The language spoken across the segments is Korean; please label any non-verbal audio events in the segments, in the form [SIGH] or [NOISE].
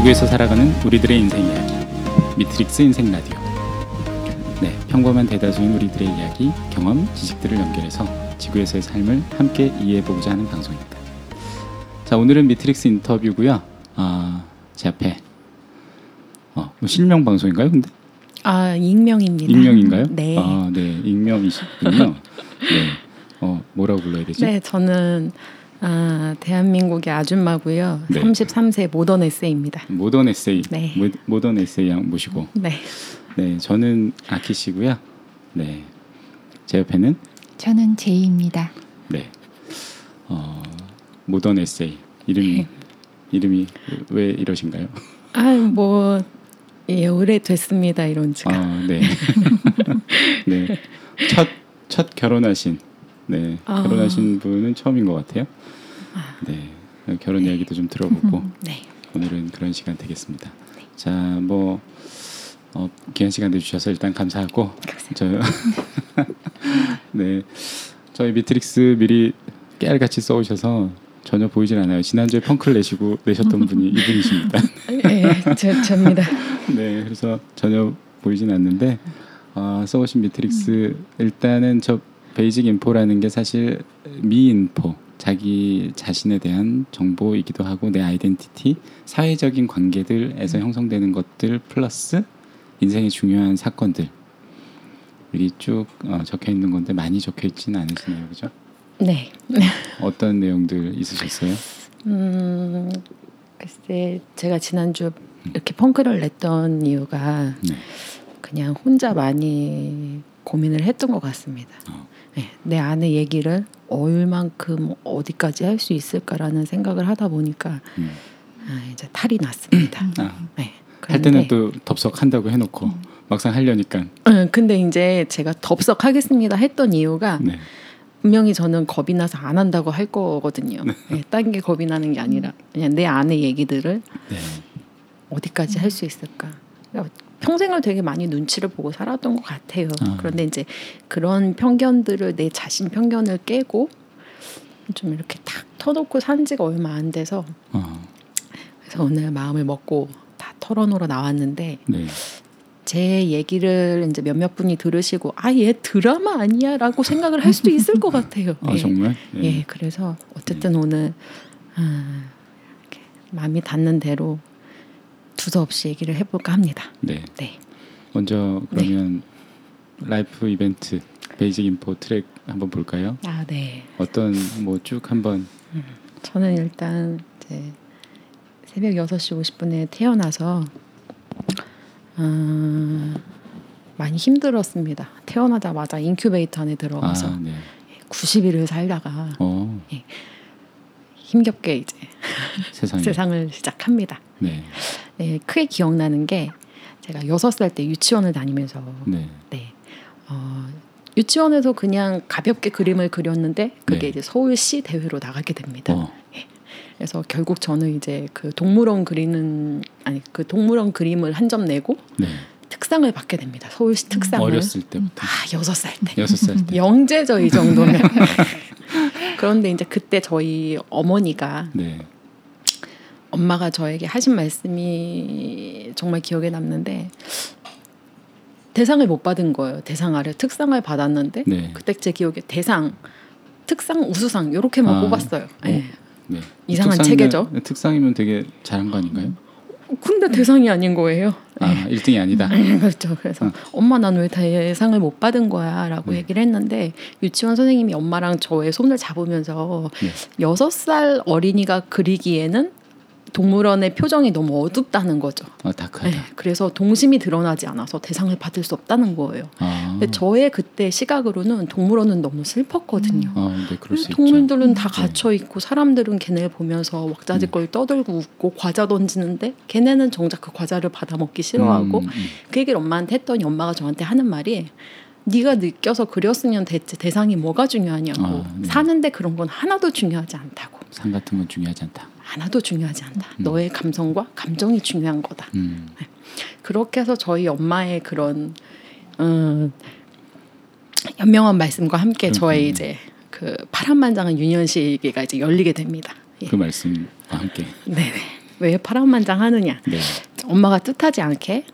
지구에서 살아가는 우리들의 인생 이야기 미트릭스 인생 라디오 네 평범한 대다수인 우리들의 이야기 경험 지식들을 연결해서 지구에서의 삶을 함께 이해해보고자 하는 방송입니다 자 오늘은 미트릭스 인터뷰고요 아, 제 앞에 어, 뭐 실명 방송인가요 근데 아 익명입니다. 익명인가요? 네. 아, 네, 익명이시군요. [LAUGHS] 네. 어, 뭐라고 불러야 되지? 네, 저는 아, 대한민국의 아줌마고요. 네. 33세 모던 에세이입니다. 모던 에세이. 네. 모, 모던 에세이 양 모시고. 네. 네, 저는 아키 씨고요. 네. 제 옆에는 저는 제이입니다. 네. 어, 모던 에세이. 이름이 네. 이름이 왜 이러신가요? 아, 뭐 예, 오래됐습니다. 이런 지가. 아, 네. [LAUGHS] 네. 첫, 첫 결혼하신, 네. 아. 결혼하신 분은 처음인 것 같아요. 네. 결혼 이야기도 좀 들어보고, [LAUGHS] 네. 오늘은 그런 시간 되겠습니다. 자, 뭐, 어, 귀한 시간 내주셔서 일단 감사하고, 저, [LAUGHS] 네. 저희 미트릭스 미리 깨알같이 써오셔서 전혀 보이질 않아요. 지난주에 펑크를 내시고 내셨던 분이 [LAUGHS] 이분이십니다. 예, 저, 접니다. 네, 그래서 전혀 보이진 않는데 아, 써오신 미트릭스 일단은 저 basic info라는 게 사실 me info 자기 자신에 대한 정보이기도 하고 내 identity 사회적인 관계들에서 형성되는 것들 플러스 인생의 중요한 사건들 여기 쭉 어, 적혀 있는 건데 많이 적혀 있지는 않으시네요, 그죠? 네. [LAUGHS] 어떤 내용들 있으셨어요? 음, 글쎄 제가 지난주 이렇게 펑크를 냈던 이유가 네. 그냥 혼자 많이 고민을 했던 것 같습니다. 어. 네, 내 안의 얘기를 얼만큼 어디까지 할 수 있을까라는 생각을 하다 보니까 음. 아, 이제 탈이 났습니다. 아, 네, 할 때는 또 덥석 한다고 해놓고 막상 하려니까 응, 근데 이제 제가 덥석 하겠습니다 했던 이유가 네. 분명히 저는 겁이 나서 안 한다고 할 거거든요. 네, 딴게 겁이 나는 게 아니라 그냥 내 안의 얘기들을 네. 어디까지 할 수 있을까. 그러니까 평생을 되게 많이 눈치를 보고 살았던 것 같아요. 아. 그런데 이제 그런 편견들을 내 자신 편견을 깨고 좀 이렇게 탁 터놓고 산 지가 얼마 안 돼서 어, 그래서 오늘 마음을 먹고 다 털어놓으러 나왔는데 네. 제 얘기를 이제 몇몇 분이 들으시고 아 얘 드라마 아니야라고 생각을 할 수도 있을 것 같아요. [LAUGHS] 아 예. 정말? 예, 그래서 어쨌든 오늘 아, 이렇게 마음이 닿는 대로 두서없이 얘기를 해볼까 합니다. 네. 네. 먼저 그러면 life event basic info 트랙 한번 볼까요? 아, 네. 어떤 뭐 쭉 한번 저는 일단 이제 새벽 6시 50분에 태어나서 어, 많이 힘들었습니다. 태어나자마자 인큐베이터 안에 들어가서 아, 네. 90일을 살다가 어, 힘겹게 이제 세상에. [LAUGHS] 세상을 시작합니다. 네. 네, 크게 기억나는 게 제가 여섯 살 때 유치원을 다니면서 네. 네. 어, 유치원에서 그냥 가볍게 그림을 그렸는데 그게 네. 이제 서울시 대회로 나가게 됩니다. 어, 그래서 결국 저는 이제 그 동물원 그리는 아니 그 동물원 그림을 한 점 내고 네. 특상을 받게 됩니다. 서울시 특상을 어렸을 때부터 아 여섯 살 때. 여섯 살 때. [LAUGHS] 영재죠 이 정도면. [LAUGHS] 그런데 이제 그때 저희 어머니가 네. 엄마가 저에게 하신 말씀이 정말 기억에 남는데 대상을 못 받은 거예요. 대상 아래 특상을 받았는데 네. 그때 제 기억에 대상, 특상, 우수상 이렇게만 아, 뽑았어요. 예. 네. 이상한 특상이면- 체계죠. 특상이면 되게 잘한 거 아닌가요? 근데 대상이 아닌 거예요. 아, 1등이 아니다. [LAUGHS] 그렇죠. 그래서 어. 엄마 난 왜 대상을 못 받은 거야라고 네. 얘기를 했는데 유치원 선생님이 엄마랑 저의 손을 잡으면서 네. 여섯 살 어린이가 그리기에는 동물원의 표정이 너무 어둡다는 거죠. 아, 다크하다. 네, 그래서 동심이 드러나지 않아서 대상을 받을 수 없다는 거예요. 아. 근데 저의 그때 시각으로는 동물원은 너무 슬펐거든요. 아, 네, 수 있죠. 동물들은 다 네. 갇혀 있고 사람들은 걔네를 보면서 왁자지껄 떠들고 웃고 과자 던지는데 걔네는 정작 그 과자를 받아 먹기 싫어하고 음, 음. 그 얘기를 엄마한테 했더니 엄마가 저한테 하는 말이 네가 느껴서 그렸으면 대체 대상이 뭐가 중요하냐고 아, 네. 사는데 그런 건 하나도 중요하지 않다고 상 같은 건 중요하지 않다. 하나도 중요하지 않다 음. 너의 감성과 감정이 중요한 거다 음. 그렇게 해서 저희 엄마의 그런 음, 현명한 말씀과 함께 저의 그렇군요. 이제 그 파란만장한 유년시기가 이제 열리게 됩니다. 예. 그 말씀과 함께. 네네. 왜 파란만장하느냐? 네. 엄마가 뜻하지 않게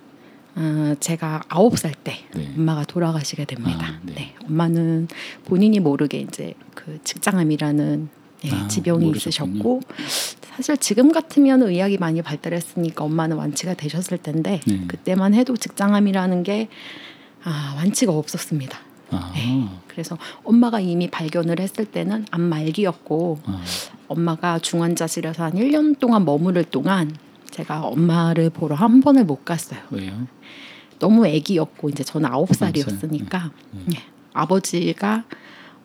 어, 제가 아홉 살때 네. 엄마가 돌아가시게 됩니다. 아, 네. 네. 엄마는 본인이 모르게 이제 그 직장암이라는 네, 아, 지병이 모르셨군요. 있으셨고 사실 지금 같으면 의학이 많이 발달했으니까 엄마는 완치가 되셨을 텐데 네. 그때만 해도 직장암이라는 게 아, 완치가 없었습니다. 아, 네. 그래서 엄마가 이미 발견을 했을 때는 암 말기였고 아, 엄마가 중환자실에서 한 1년 동안 머무를 동안 제가 엄마를 보러 한 번을 못 갔어요. 왜요? 너무 아기였고 이제 저는 아홉 살. 살이었으니까 예. 아버지가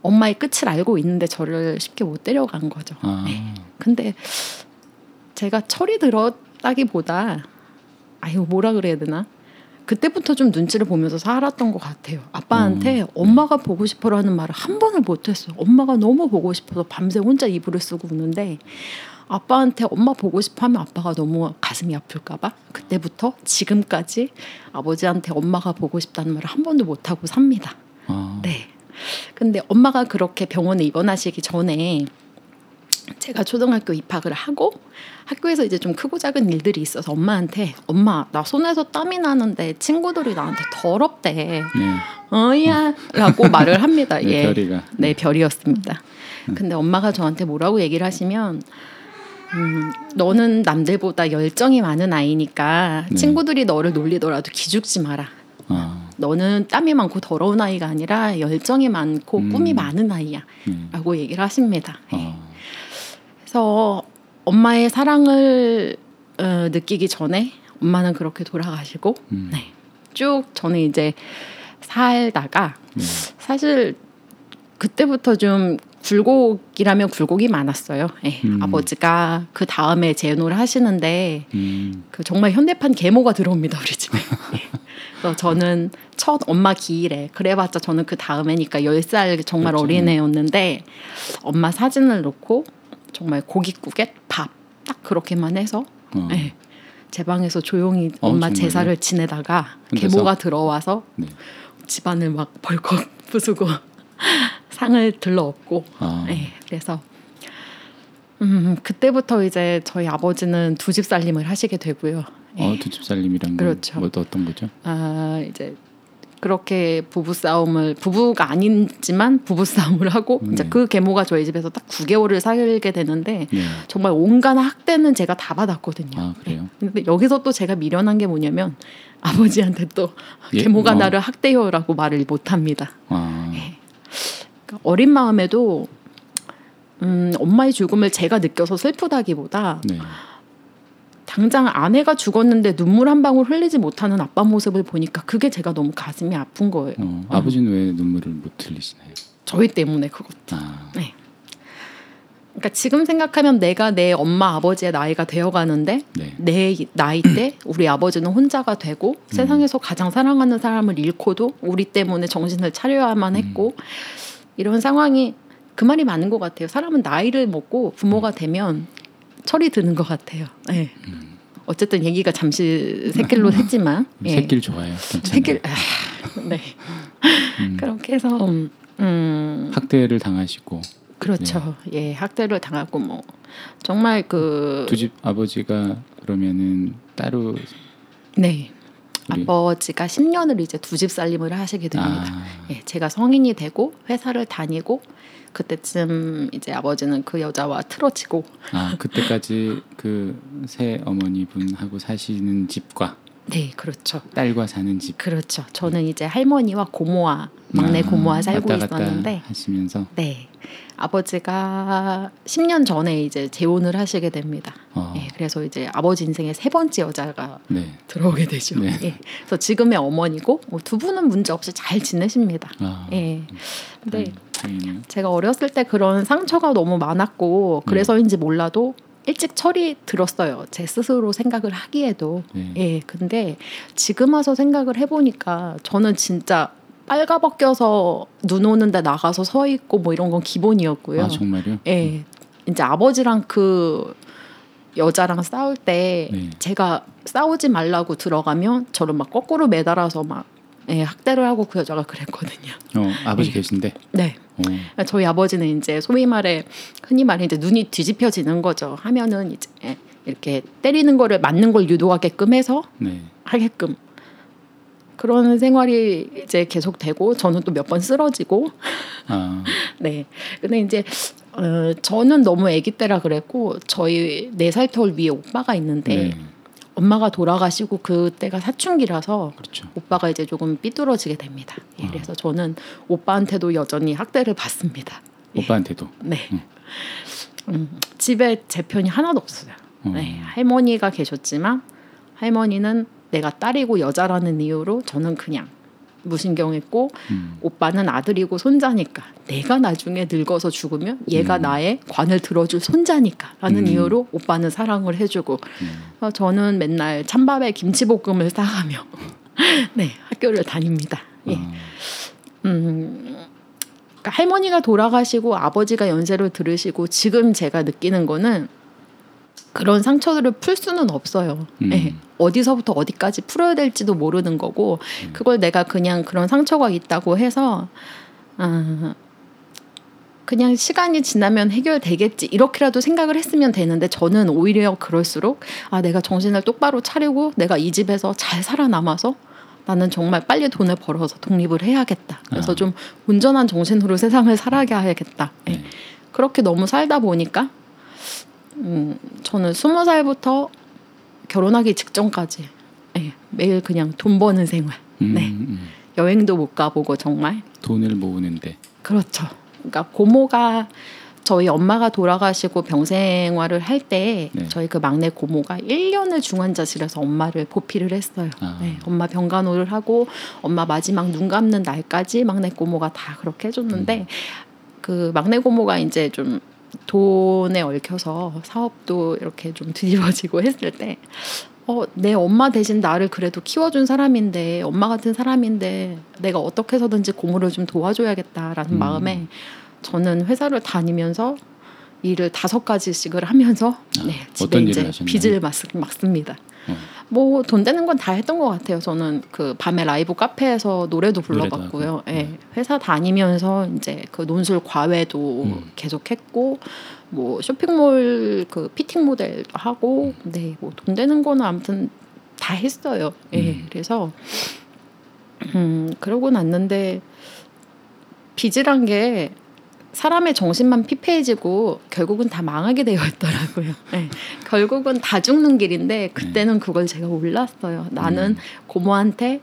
엄마의 끝을 알고 있는데 저를 쉽게 못 데려간 거죠. 아, 네. 근데 제가 철이 들었다기보다 아유 뭐라 그래야 되나 그때부터 좀 눈치를 보면서 살았던 것 같아요. 아빠한테 음, 엄마가 보고 싶어라는 말을 한 번을 못했어요. 엄마가 너무 보고 싶어서 밤새 혼자 이불을 쓰고 우는데 아빠한테 엄마 보고 싶어 하면 아빠가 너무 가슴이 아플까봐 그때부터 지금까지 아버지한테 엄마가 보고 싶다는 말을 한 번도 못 하고 삽니다. 아, 네. 근데 엄마가 그렇게 병원에 입원하시기 전에 제가 초등학교 입학을 하고 학교에서 이제 좀 크고 작은 일들이 있어서 엄마한테 엄마 나 손에서 땀이 나는데 친구들이 나한테 더럽대 네. 어야라고 말을 합니다. [LAUGHS] 네, 예. 별이가. 네 별이었습니다. 근데 엄마가 저한테 뭐라고 얘기를 하시면 음, 너는 남들보다 열정이 많은 아이니까 네. 친구들이 너를 놀리더라도 기죽지 마라. 아, 너는 땀이 많고 더러운 아이가 아니라 열정이 많고 음. 꿈이 많은 아이야. 네. 라고 얘기를 하십니다. 예. 아, 그래서 엄마의 사랑을 어, 느끼기 전에 엄마는 그렇게 돌아가시고 음, 네. 쭉 저는 이제 살다가 네. 사실 그때부터 좀 굴곡이라면 굴곡이 많았어요. 예. 음. 아버지가 그 다음에 재혼을 하시는데 음, 그 정말 현대판 계모가 들어옵니다 우리 집에. 예. [LAUGHS] 그래서 저는 첫 엄마 기일에 그래봤자 저는 그 다음에니까 10살 정말 그렇죠. 어린애였는데 엄마 사진을 놓고 정말 고깃국에 밥 딱 그렇게만 해서 어, 예. 제 방에서 조용히 어, 엄마 정말요? 제사를 지내다가? 계모가 들어와서 네. 집안을 막 벌컥 [LAUGHS] 부수고 상을 들러엎고 아, 네, 그래서 음, 그때부터 이제 저희 아버지는 두 집 살림을 하시게 되고요. 어, 예. 두집 살림이란 건 그렇죠. 뭐 어떤 거죠? 아 이제 그렇게 부부 싸움을 부부가 아니지만 부부 싸움을 하고 이제 네. 그 계모가 저희 집에서 딱 9개월을 살게 되는데 네. 정말 온갖 학대는 제가 다 받았거든요. 아, 그래요? 근데 여기서 또 제가 미련한 게 뭐냐면 아버지한테 또 예? 계모가 어. 나를 학대요라고 말을 못 합니다. 아, 예. 그러니까 어린 마음에도 음, 엄마의 죽음을 제가 느껴서 슬프다기보다 네. 당장 아내가 죽었는데 눈물 한 방울 흘리지 못하는 아빠 모습을 보니까 그게 제가 너무 가슴이 아픈 거예요. 어, 아버지는 왜 눈물을 못 흘리시나요? 저희 때문에 그것. 아, 네. 그러니까 지금 생각하면 내가 내 엄마 아버지의 나이가 되어가는데 네. 내 나이 때 우리 아버지는 혼자가 되고 세상에서 가장 사랑하는 사람을 잃고도 우리 때문에 정신을 차려야만 했고 이런 상황이 그 말이 맞는 것 같아요. 사람은 나이를 먹고 부모가 되면 철이 드는 것 같아요. 네. 어쨌든 얘기가 잠시 새길로 했지만 예. 새길 좋아요. 괜찮아요. 새길 아, 네 음. 그렇게 해서 음 학대를 당하시고 그렇죠. 예 학대를 당하고 뭐 정말 그 두 집 아버지가 그러면은 따로 네. 우리- 아버지가 10년을 이제 두 집 살림을 하시게 됩니다. 아, 예, 제가 성인이 되고 회사를 다니고 그때쯤 이제 아버지는 그 여자와 틀어지고. 아 그때까지 그 새 어머니 분하고 사시는 집과 네 그렇죠. 딸과 사는 집. 그렇죠. 저는 이제 할머니와 고모와 막내 아, 고모와 살고 있었는데 하시면서? 네 아버지가 10년 전에 이제 재혼을 하시게 됩니다 어, 예, 그래서 이제 아버지 인생의 세 번째 여자가 네. 들어오게 되죠 네. 예, 그래서 지금의 어머니고 뭐 두 분은 문제 없이 잘 지내십니다 아, 예 근데 음. 제가 어렸을 때 그런 상처가 너무 많았고 그래서인지 몰라도 일찍 철이 들었어요. 제 스스로 생각을 하기에도. 네. 예. 근데 지금 와서 생각을 해보니까 저는 진짜 빨가벗겨서 눈 오는데 나가서 서 있고 뭐 이런 건 기본이었고요. 아 정말요? 예. 이제 아버지랑 그 여자랑 싸울 때 네. 제가 싸우지 말라고 들어가면 저를 막 거꾸로 매달아서 막 예, 학대를 하고 그 여자가 그랬거든요. 어 아버지 예. 계신데. 네. 어, 저희 아버지는 이제 소위 말해 흔히 말해 이제 눈이 뒤집혀지는 거죠. 하면은 이제 이렇게 때리는 거를 맞는 걸 유도하게끔 해서 네. 하게끔 그런 생활이 이제 계속되고 저는 또 몇 번 쓰러지고 아, [LAUGHS] 네 근데 이제 어, 저는 너무 아기 때라 그랬고 저희 네 살 터울 위에 오빠가 있는데 네. 엄마가 돌아가시고 그때가 사춘기라서 그렇죠. 오빠가 이제 조금 삐뚤어지게 됩니다. 예, 그래서 저는 오빠한테도 여전히 학대를 받습니다. 예. 오빠한테도. 네. 음, 집에 제 편이 하나도 없어요. 어. 네, 할머니가 계셨지만 할머니는 내가 딸이고 여자라는 이유로 저는 그냥 무신경했고 음. 오빠는 아들이고 손자니까 내가 나중에 늙어서 죽으면 얘가 나의 관을 들어줄 손자니까라는 음. 이유로 오빠는 사랑을 해주고 어, 저는 맨날 찬밥에 김치볶음을 싸가며 [LAUGHS] 네 학교를 다닙니다. 예. 아, 음, 그러니까 할머니가 돌아가시고 아버지가 연세를 들으시고 지금 제가 느끼는 거는 그런 상처들을 풀 수는 없어요. 음. 예. 어디서부터 어디까지 풀어야 될지도 모르는 거고 그걸 내가 그냥 그런 상처가 있다고 해서 아, 그냥 시간이 지나면 해결되겠지 이렇게라도 생각을 했으면 되는데 저는 오히려 그럴수록 아 내가 정신을 똑바로 차리고 내가 이 집에서 잘 살아남아서 나는 정말 빨리 돈을 벌어서 독립을 해야겠다. 그래서 아. 좀 온전한 정신으로 세상을 살아가야겠다. 예. 네. 그렇게 너무 살다 보니까 음, 저는 스무 살부터 결혼하기 직전까지 예, 매일 그냥 돈 버는 생활. 음, 네. 음. 여행도 못 가보고 정말 돈을 모으는데. 그렇죠. 그러니까 고모가 저희 엄마가 돌아가시고 병생활을 할때 네. 저희 그 막내 고모가 1년을 중환자실에서 엄마를 보필을 했어요. 아. 네, 엄마 병간호를 하고 엄마 마지막 눈 감는 날까지 막내 고모가 다 그렇게 해줬는데 음. 그 막내 고모가 이제 좀 돈에 얽혀서 사업도 이렇게 좀 뒤집어지고 했을 때 어, 내 엄마 대신 나를 그래도 키워준 사람인데 엄마 같은 사람인데 내가 어떻게 해서든지 고모를 좀 도와줘야겠다라는 음. 마음에 저는 회사를 다니면서 일을 다섯 가지씩을 하면서 네, 집에 어떤 이제? 빚을 맞, 막습니다. 어. 뭐돈 되는 건 다 했던 것 같아요. 저는 그 밤에 라이브 카페에서 노래도 불러봤고요. 예, 네. 회사 다니면서 이제 그 논술 과외도 음. 계속했고 뭐 쇼핑몰 그 피팅 모델도 하고 네, 뭐 돈 되는 거는 아무튼 다 했어요. 예, 음. 그래서 음 그러고 났는데 빚이란 게 사람의 정신만 피폐해지고 결국은 다 망하게 되어 있더라고요. [LAUGHS] 네. 결국은 다 죽는 길인데 그때는 그걸 제가 몰랐어요. 나는 음. 고모한테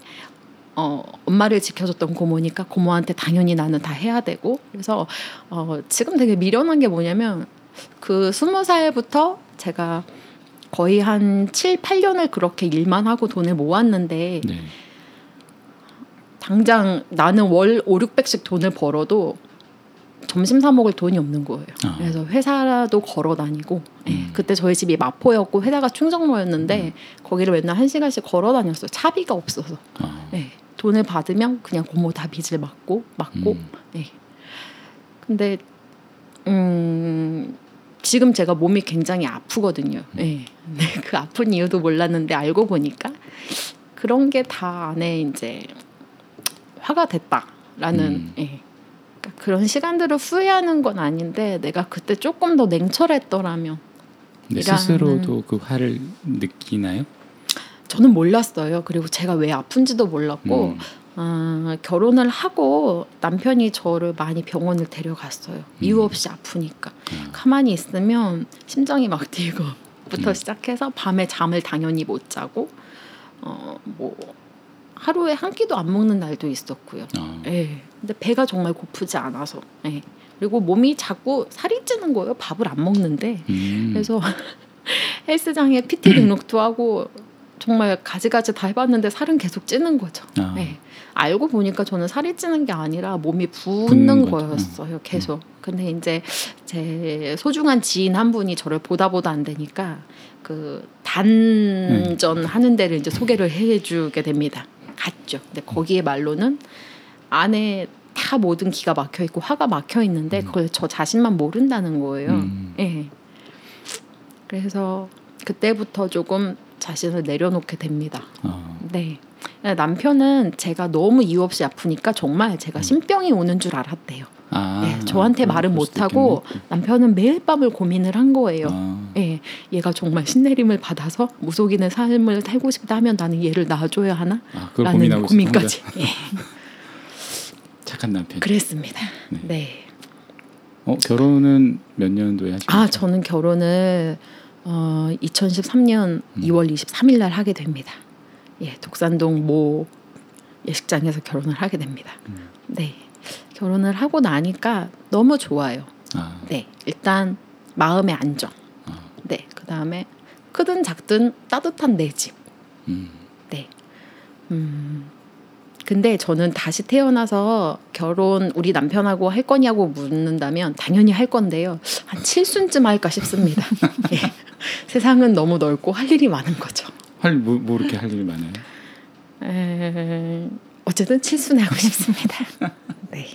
어, 엄마를 지켜줬던 고모니까 고모한테 당연히 나는 다 해야 되고 그래서 어, 지금 되게 미련한 게 뭐냐면 그 스무 살부터 제가 거의 한 7, 8년을 그렇게 일만 하고 돈을 모았는데 네. 당장 나는 월 5, 600씩 돈을 벌어도 점심 사 먹을 돈이 없는 거예요. 아. 그래서 회사도 걸어 다니고 예, 음. 그때 저희 집이 마포였고 회사가 충정로였는데 거기를 맨날 한 시간씩 걸어 다녔어요. 차비가 없어서. 아, 예, 돈을 받으면 그냥 고모 다 빚을 막고 막고. 음. 예. 근데 음 지금 제가 몸이 굉장히 아프거든요. 예. 네, 그 아픈 이유도 몰랐는데 알고 보니까 그런 게 다 안에 이제 화가 됐다라는 음. 예. 그러니까 그런 시간들을 후회하는 건 아닌데 내가 그때 조금 더 냉철했더라면 네, 스스로도 그 화를 느끼나요? 저는 몰랐어요. 그리고 제가 왜 아픈지도 몰랐고 음. 아, 결혼을 하고 남편이 저를 많이 병원을 데려갔어요. 이유 없이 아프니까. 음. 가만히 있으면 심장이 막 뛰고부터 [LAUGHS] 음. 시작해서 밤에 잠을 당연히 못 자고 어, 뭐 하루에 한 끼도 안 먹는 날도 있었고요. 아, 예. 근데 배가 정말 고프지 않아서. 예. 그리고 몸이 자꾸 살이 찌는 거예요. 밥을 안 먹는데. 음. 그래서 [LAUGHS] 헬스장에 PT 등록도 하고 정말 가지가지 다 해봤는데 살은 계속 찌는 거죠. 아. 네. 알고 보니까 저는 살이 찌는 게 아니라 몸이 붓는 붓는 거죠. 거였어요. 계속. 근데 이제 제 소중한 지인 한 분이 저를 보다 보다 안 되니까 그 단전 하는 데를 이제 소개를 해주게 됩니다. 갔죠. 근데 거기에 말로는 안에 다 모든 기가 막혀 있고 화가 막혀 있는데 그걸 저 자신만 모른다는 거예요. 음. 예. 그래서 그때부터 조금 자신을 내려놓게 됩니다. 아, 네. 남편은 제가 너무 이유 없이 아프니까 정말 제가 신병이 오는 줄 알았대요. 아, 네, 저한테 아, 말은 못하고. 남편은 매일 밤을 고민을 한 거예요. 아, 예, 얘가 정말 신내림을 받아서 무속인의 삶을 살고 싶다 하면 나는 얘를 낳아줘야 하나? 아, 라는 고민까지. 예, [LAUGHS] 착한 남편. 그랬습니다. 네. 네. 어 결혼은 몇 년도에 하셨죠? 아, 저는 결혼을 어, 2013년 음. 2월 23일 날 하게 됩니다. 예, 독산동 모 예식장에서 결혼을 하게 됩니다. 음. 네. 결혼을 하고 나니까 너무 좋아요. 아, 네. 일단 마음의 안정. 아, 네. 그다음에 크든 작든 따뜻한 내 집. 음, 네. 음. 근데 저는 다시 태어나서 결혼 우리 남편하고 할 거냐고 묻는다면 당연히 할 건데요. 한 7순쯤 할까 싶습니다. [LAUGHS] 예. 세상은 너무 넓고 할 일이 많은 거죠. 할 뭐 뭐 이렇게 할 일이 많아요? 에... 어쨌든 칠순에 하고 싶습니다. [LAUGHS] 네.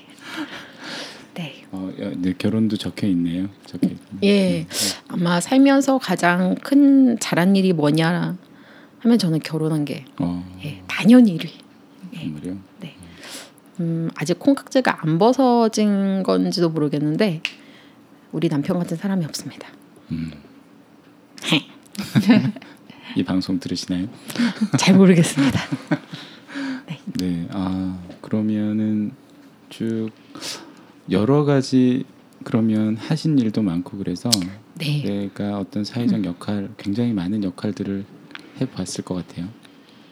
네. 어, 야, 네, 결혼도 적혀 있네요. 적혀 있 예. 아마 살면서 가장 큰 잘한 일이 뭐냐 하면 저는 결혼한 게 어, 예, 당연히 1위. 정말요? 음, 아직 콩깍지가 안 벗어진 건지도 모르겠는데 우리 남편 같은 사람이 없습니다. 음. [LAUGHS] 이 방송 들으시나요? 잘 모르겠습니다. [LAUGHS] 네. 아 그러면은 쭉 여러 가지 그러면 하신 일도 많고 그래서 네. 내가 어떤 사회적 역할 굉장히 많은 역할들을 해봤을 것 같아요.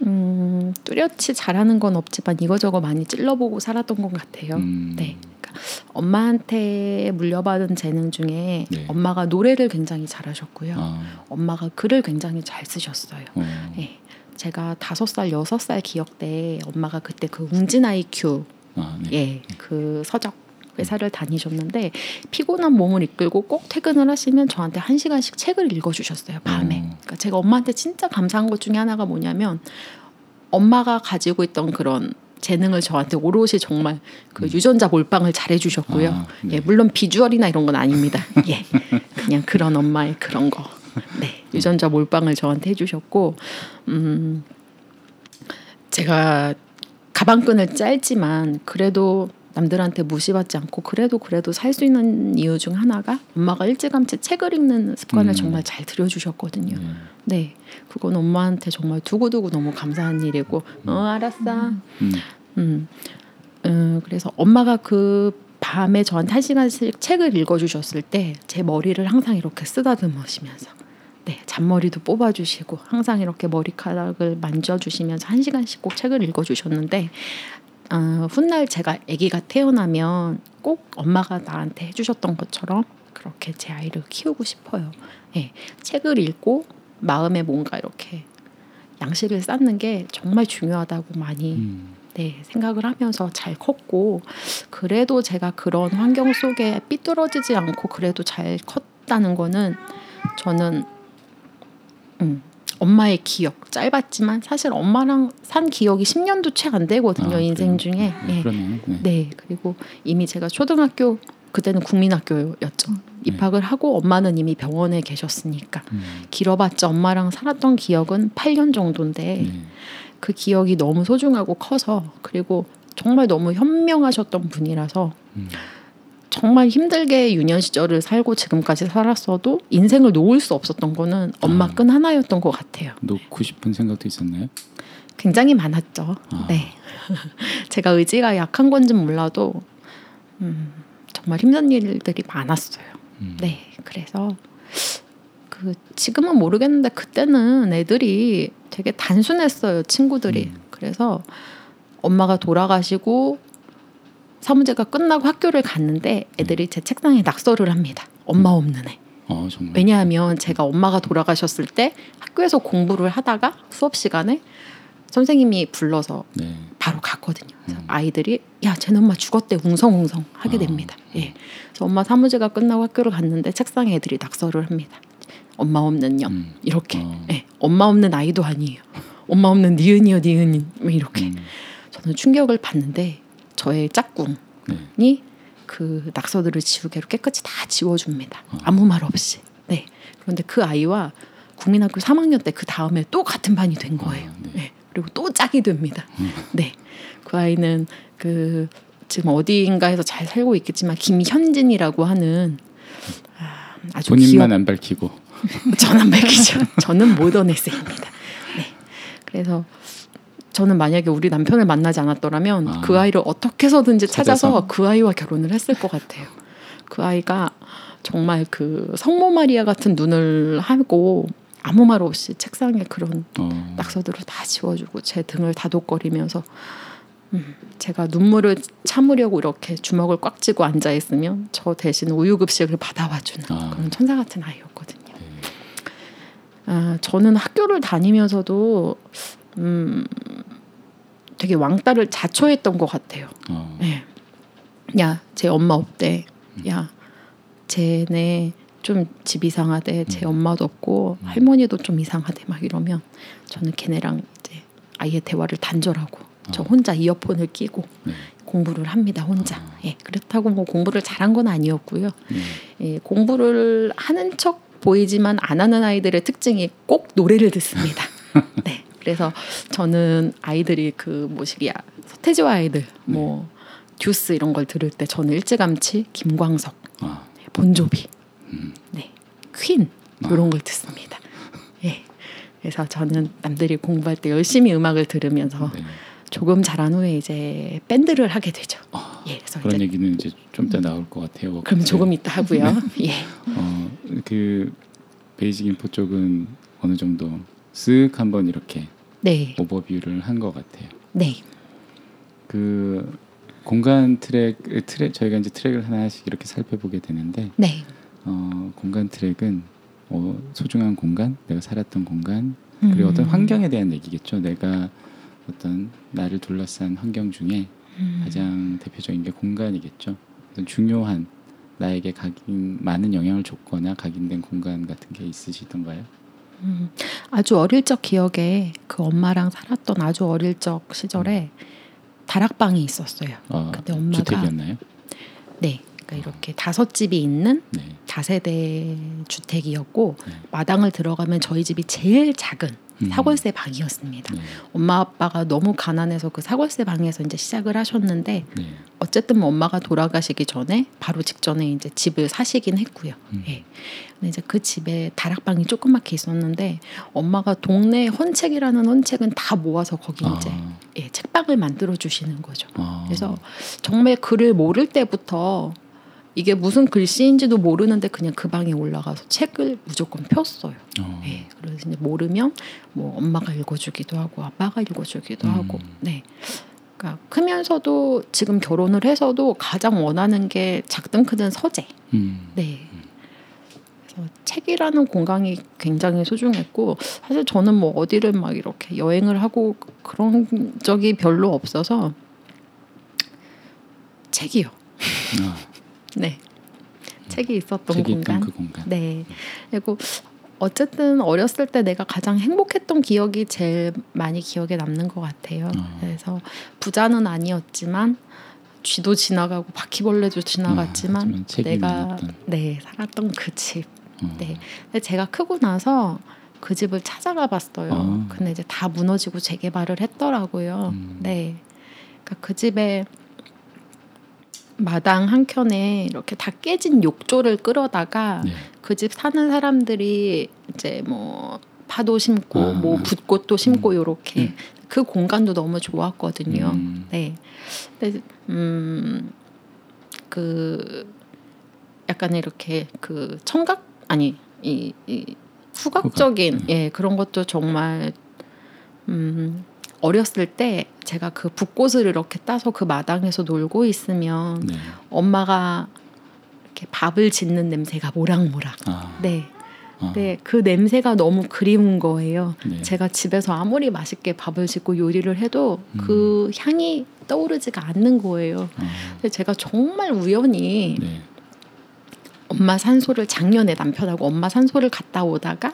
음, 뚜렷이 잘하는 건 없지만 이거저거 많이 찔러보고 살았던 것 같아요. 음, 네. 그러니까 엄마한테 물려받은 재능 중에 네. 엄마가 노래를 굉장히 잘하셨고요. 아, 엄마가 글을 굉장히 잘 쓰셨어요. 어, 네. 제가 다섯 살 여섯 살 기억 때 엄마가 그때 그 웅진 아이큐 아, 네. 예, 그 서적 회사를 다니셨는데 피곤한 몸을 이끌고 꼭 퇴근을 하시면 저한테 한 시간씩 책을 읽어주셨어요 밤에. 어. 그러니까 제가 엄마한테 진짜 감사한 것 중에 하나가 뭐냐면 엄마가 가지고 있던 그런 재능을 저한테 오롯이 정말 그 유전자 몰빵을 잘해주셨고요. 아, 네. 예, 물론 비주얼이나 이런 건 아닙니다. [LAUGHS] 예, 그냥 그런 엄마의 그런 거. 네, 유전자 몰빵을 저한테 해주셨고, 음, 제가 가방끈을 짧지만 그래도 남들한테 무시받지 않고 그래도 그래도 살 수 있는 이유 중 하나가 엄마가 일찌감치 책을 읽는 습관을 음. 정말 잘 들여주셨거든요. 네. 네, 그건 엄마한테 정말 두고두고 너무 감사한 일이고, 어 알았어. 음, 음, 음, 그래서 엄마가 그 밤에 저한테 한 시간씩 책을 읽어주셨을 때 제 머리를 항상 이렇게 쓰다듬으시면서 네 잔머리도 뽑아주시고 항상 이렇게 머리카락을 만져주시면서 한 시간씩 꼭 책을 읽어주셨는데 어, 훗날 제가 아기가 태어나면 꼭 엄마가 나한테 해주셨던 것처럼 그렇게 제 아이를 키우고 싶어요. 예, 책을 읽고 마음에 뭔가 이렇게 양식을 쌓는 게 정말 중요하다고 많이 음, 네, 생각을 하면서 잘 컸고 그래도 제가 그런 환경 속에 삐뚤어지지 않고 그래도 잘 컸다는 거는 저는 음, 엄마의 기억 짧았지만 사실 엄마랑 산 기억이 10년도 채 안 되거든요 아, 인생 그래요? 중에 네, 예. 그러네요. 네. 네 그리고 이미 제가 초등학교 그때는 국민학교였죠 입학을 하고 엄마는 이미 병원에 계셨으니까 음, 길어봤자 엄마랑 살았던 기억은 8년 정도인데 네. 그 기억이 너무 소중하고 커서 그리고 정말 너무 현명하셨던 분이라서 음, 정말 힘들게 유년 시절을 살고 지금까지 살았어도 인생을 놓을 수 없었던 거는 엄마 아. 끈 하나였던 것 같아요. 놓고 싶은 생각도 있었나요? 굉장히 많았죠. 아. 네. [LAUGHS] 제가 의지가 약한 건지 몰라도 음, 정말 힘든 일들이 많았어요. 음, 네. 그래서 그 지금은 모르겠는데 그때는 애들이 되게 단순했어요. 친구들이. 음. 그래서 엄마가 돌아가시고 사무제가 끝나고 학교를 갔는데 애들이 제 책상에 낙서를 합니다. 엄마 없는 애. 어 정말. 왜냐하면 제가 엄마가 돌아가셨을 때 학교에서 공부를 하다가 수업 시간에 선생님이 불러서 네. 바로 갔거든요. 음. 아이들이 야, 쟤는 엄마 죽었대 웅성웅성 하게 아. 됩니다. 예. 그래서 엄마 사무제가 끝나고 학교를 갔는데 책상에 애들이 낙서를 합니다. 엄마 없는 년 음, 이렇게. 어. 예. 엄마 없는 아이도 아니에요. 엄마 없는 니은이요 니은이 뭐 이렇게. 음, 저는 충격을 받는데 저의 짝꿍이 네. 그 낙서들을 지우개로 깨끗이 다 지워줍니다. 어. 아무 말 없이. 네. 그런데 그 아이와 국민학교 3학년 때 그 다음에 또 같은 반이 된 거예요. 아, 네. 네. 그리고 또 짝이 됩니다. 음. 네. 그 아이는 그 지금 어디인가에서 잘 살고 있겠지만 김현진이라고 하는 아, 아주 본인만 귀엽 안 밝히고 [LAUGHS] 저는 밝히죠. 저는 모던 에세이입니다. 네. 그래서 저는 만약에 우리 남편을 만나지 않았더라면 아. 그 아이를 어떻게 해서든지 찾아서 찾아서? 그 아이와 결혼을 했을 것 같아요. 그 아이가 정말 그 성모 마리아 같은 눈을 하고 아무 말 없이 책상에 그런 어, 낙서들을 다 지워주고 제 등을 다독거리면서 음, 제가 눈물을 참으려고 이렇게 주먹을 꽉 쥐고 앉아 있으면 저 대신 우유 급식을 받아와 주는 아. 그런 천사 같은 아이였거든요. 아, 저는 학교를 다니면서도 음, 되게 왕따를 자초했던 것 같아요. 어, 예. 야, 제 엄마 없대. 야, 쟤네 좀 집 이상하대. 제 엄마도 없고 할머니도 좀 이상하대. 막 이러면 저는 걔네랑 이제 아이의 대화를 단절하고 저 혼자 이어폰을 끼고 네. 공부를 합니다. 혼자. 예, 그렇다고 뭐 공부를 잘한 건 아니었고요. 네. 예, 공부를 하는 척 보이지만 안 하는 아이들의 특징이 꼭 노래를 듣습니다. [LAUGHS] 네. 그래서 저는 아이들이 그 뭐시기야 서태지와 아이들 뭐 듀스 이런 걸 들을 때 저는 일찌감치 김광석, 아, 본조비, 음. 네, 퀸 이런 걸 듣습니다. 예. 그래서 저는 남들이 공부할 때 열심히 음악을 들으면서 네. 조금 자란 후에 이제 밴드를 하게 되죠. 아, 예, 그래서 그런 이제 얘기는 이제 좀 이따 나올 것 같아요. 그럼. 조금 이따 하고요. [LAUGHS] 예. 어, 그 basic info 쪽은 어느 정도 쓱 한번 이렇게 네. 오버뷰를 한 것 같아요. 네. 그 공간 트랙 트랙 저희가 이제 트랙을 하나씩 이렇게 살펴보게 되는데 네. 어, 공간 트랙은 어, 소중한 공간, 내가 살았던 공간, 그리고 어떤 음. 환경에 대한 얘기겠죠. 내가 어떤 나를 둘러싼 환경 중에 음. 가장 대표적인 게 공간이겠죠. 어떤 중요한 나에게 각인 많은 영향을 줬거나 각인된 공간 같은 게 있으시던가요? 음, 아주 어릴 적 기억에 그 엄마랑 살았던 아주 어릴 적 시절에 다락방이 있었어요. 어, 그때 엄마가 주택이었나요? 네, 그러니까 이렇게 다섯 집이 있는 네. 다세대 주택이었고 네. 마당을 들어가면 저희 집이 제일 작은 음. 사골세 방이었습니다. 네. 엄마 아빠가 너무 가난해서 그 사골세 방에서 이제 시작을 하셨는데 네. 어쨌든 뭐 엄마가 돌아가시기 전에 바로 직전에 이제 집을 사시긴 했고요. 음. 예. 근데 이제 그 집에 다락방이 조그맣게 있었는데 엄마가 동네 헌책이라는 헌책은 다 모아서 거기 이제 아, 예, 책방을 만들어 주시는 거죠. 아, 그래서 정말 글을 모를 때부터 이게 무슨 글씨인지도 모르는데 그냥 그 방에 올라가서 책을 무조건 폈어요. 어, 예, 그래서 이제 모르면 뭐 엄마가 읽어주기도 하고 아빠가 읽어주기도 음. 하고, 네. 그러니까 크면서도 지금 결혼을 해서도 가장 원하는 게 작든 크든 서재. 음, 네. 그래서 책이라는 공간이 굉장히 소중했고 사실 저는 뭐 어디를 막 이렇게 여행을 하고 그런 적이 별로 없어서 책이요. 아, 네. 책이 있었던 책이 공간. 그 공간. 네. 그리고 어쨌든 어렸을 때 내가 가장 행복했던 기억이 제일 많이 기억에 남는 것 같아요. 어. 그래서 부자는 아니었지만 쥐도 지나가고 바퀴벌레도 지나갔지만 아, 내가 많았던. 네 살았던 그 집. 어, 네. 근데 제가 크고 나서 그 집을 찾아가 봤어요. 아. 근데 이제 다 무너지고 재개발을 했더라고요. 음. 네. 그러니까 그 집에 마당 한 켠에 이렇게 다 깨진 욕조를 끌어다가 네. 그집 사는 사람들이 이제 뭐 파도 심고 아. 뭐 붓꽃도 심고 요렇게 음. 그 공간도 너무 좋았거든요. 음. 네. 근데 음그 약간 이렇게 그 청각 아니 이, 이 후각적인 후각. 음. 예 그런 것도 정말 음 어렸을 때 제가 그 붓꽃을 이렇게 따서 그 마당에서 놀고 있으면 네. 엄마가 이렇게 밥을 짓는 냄새가 모락모락. 아, 네. 아, 네, 그 냄새가 너무 그리운 거예요. 네. 제가 집에서 아무리 맛있게 밥을 짓고 요리를 해도 음. 그 향이 떠오르지가 않는 거예요. 아, 근데 제가 정말 우연히 네. 엄마 산소를 작년에 남편하고 엄마 산소를 갔다 오다가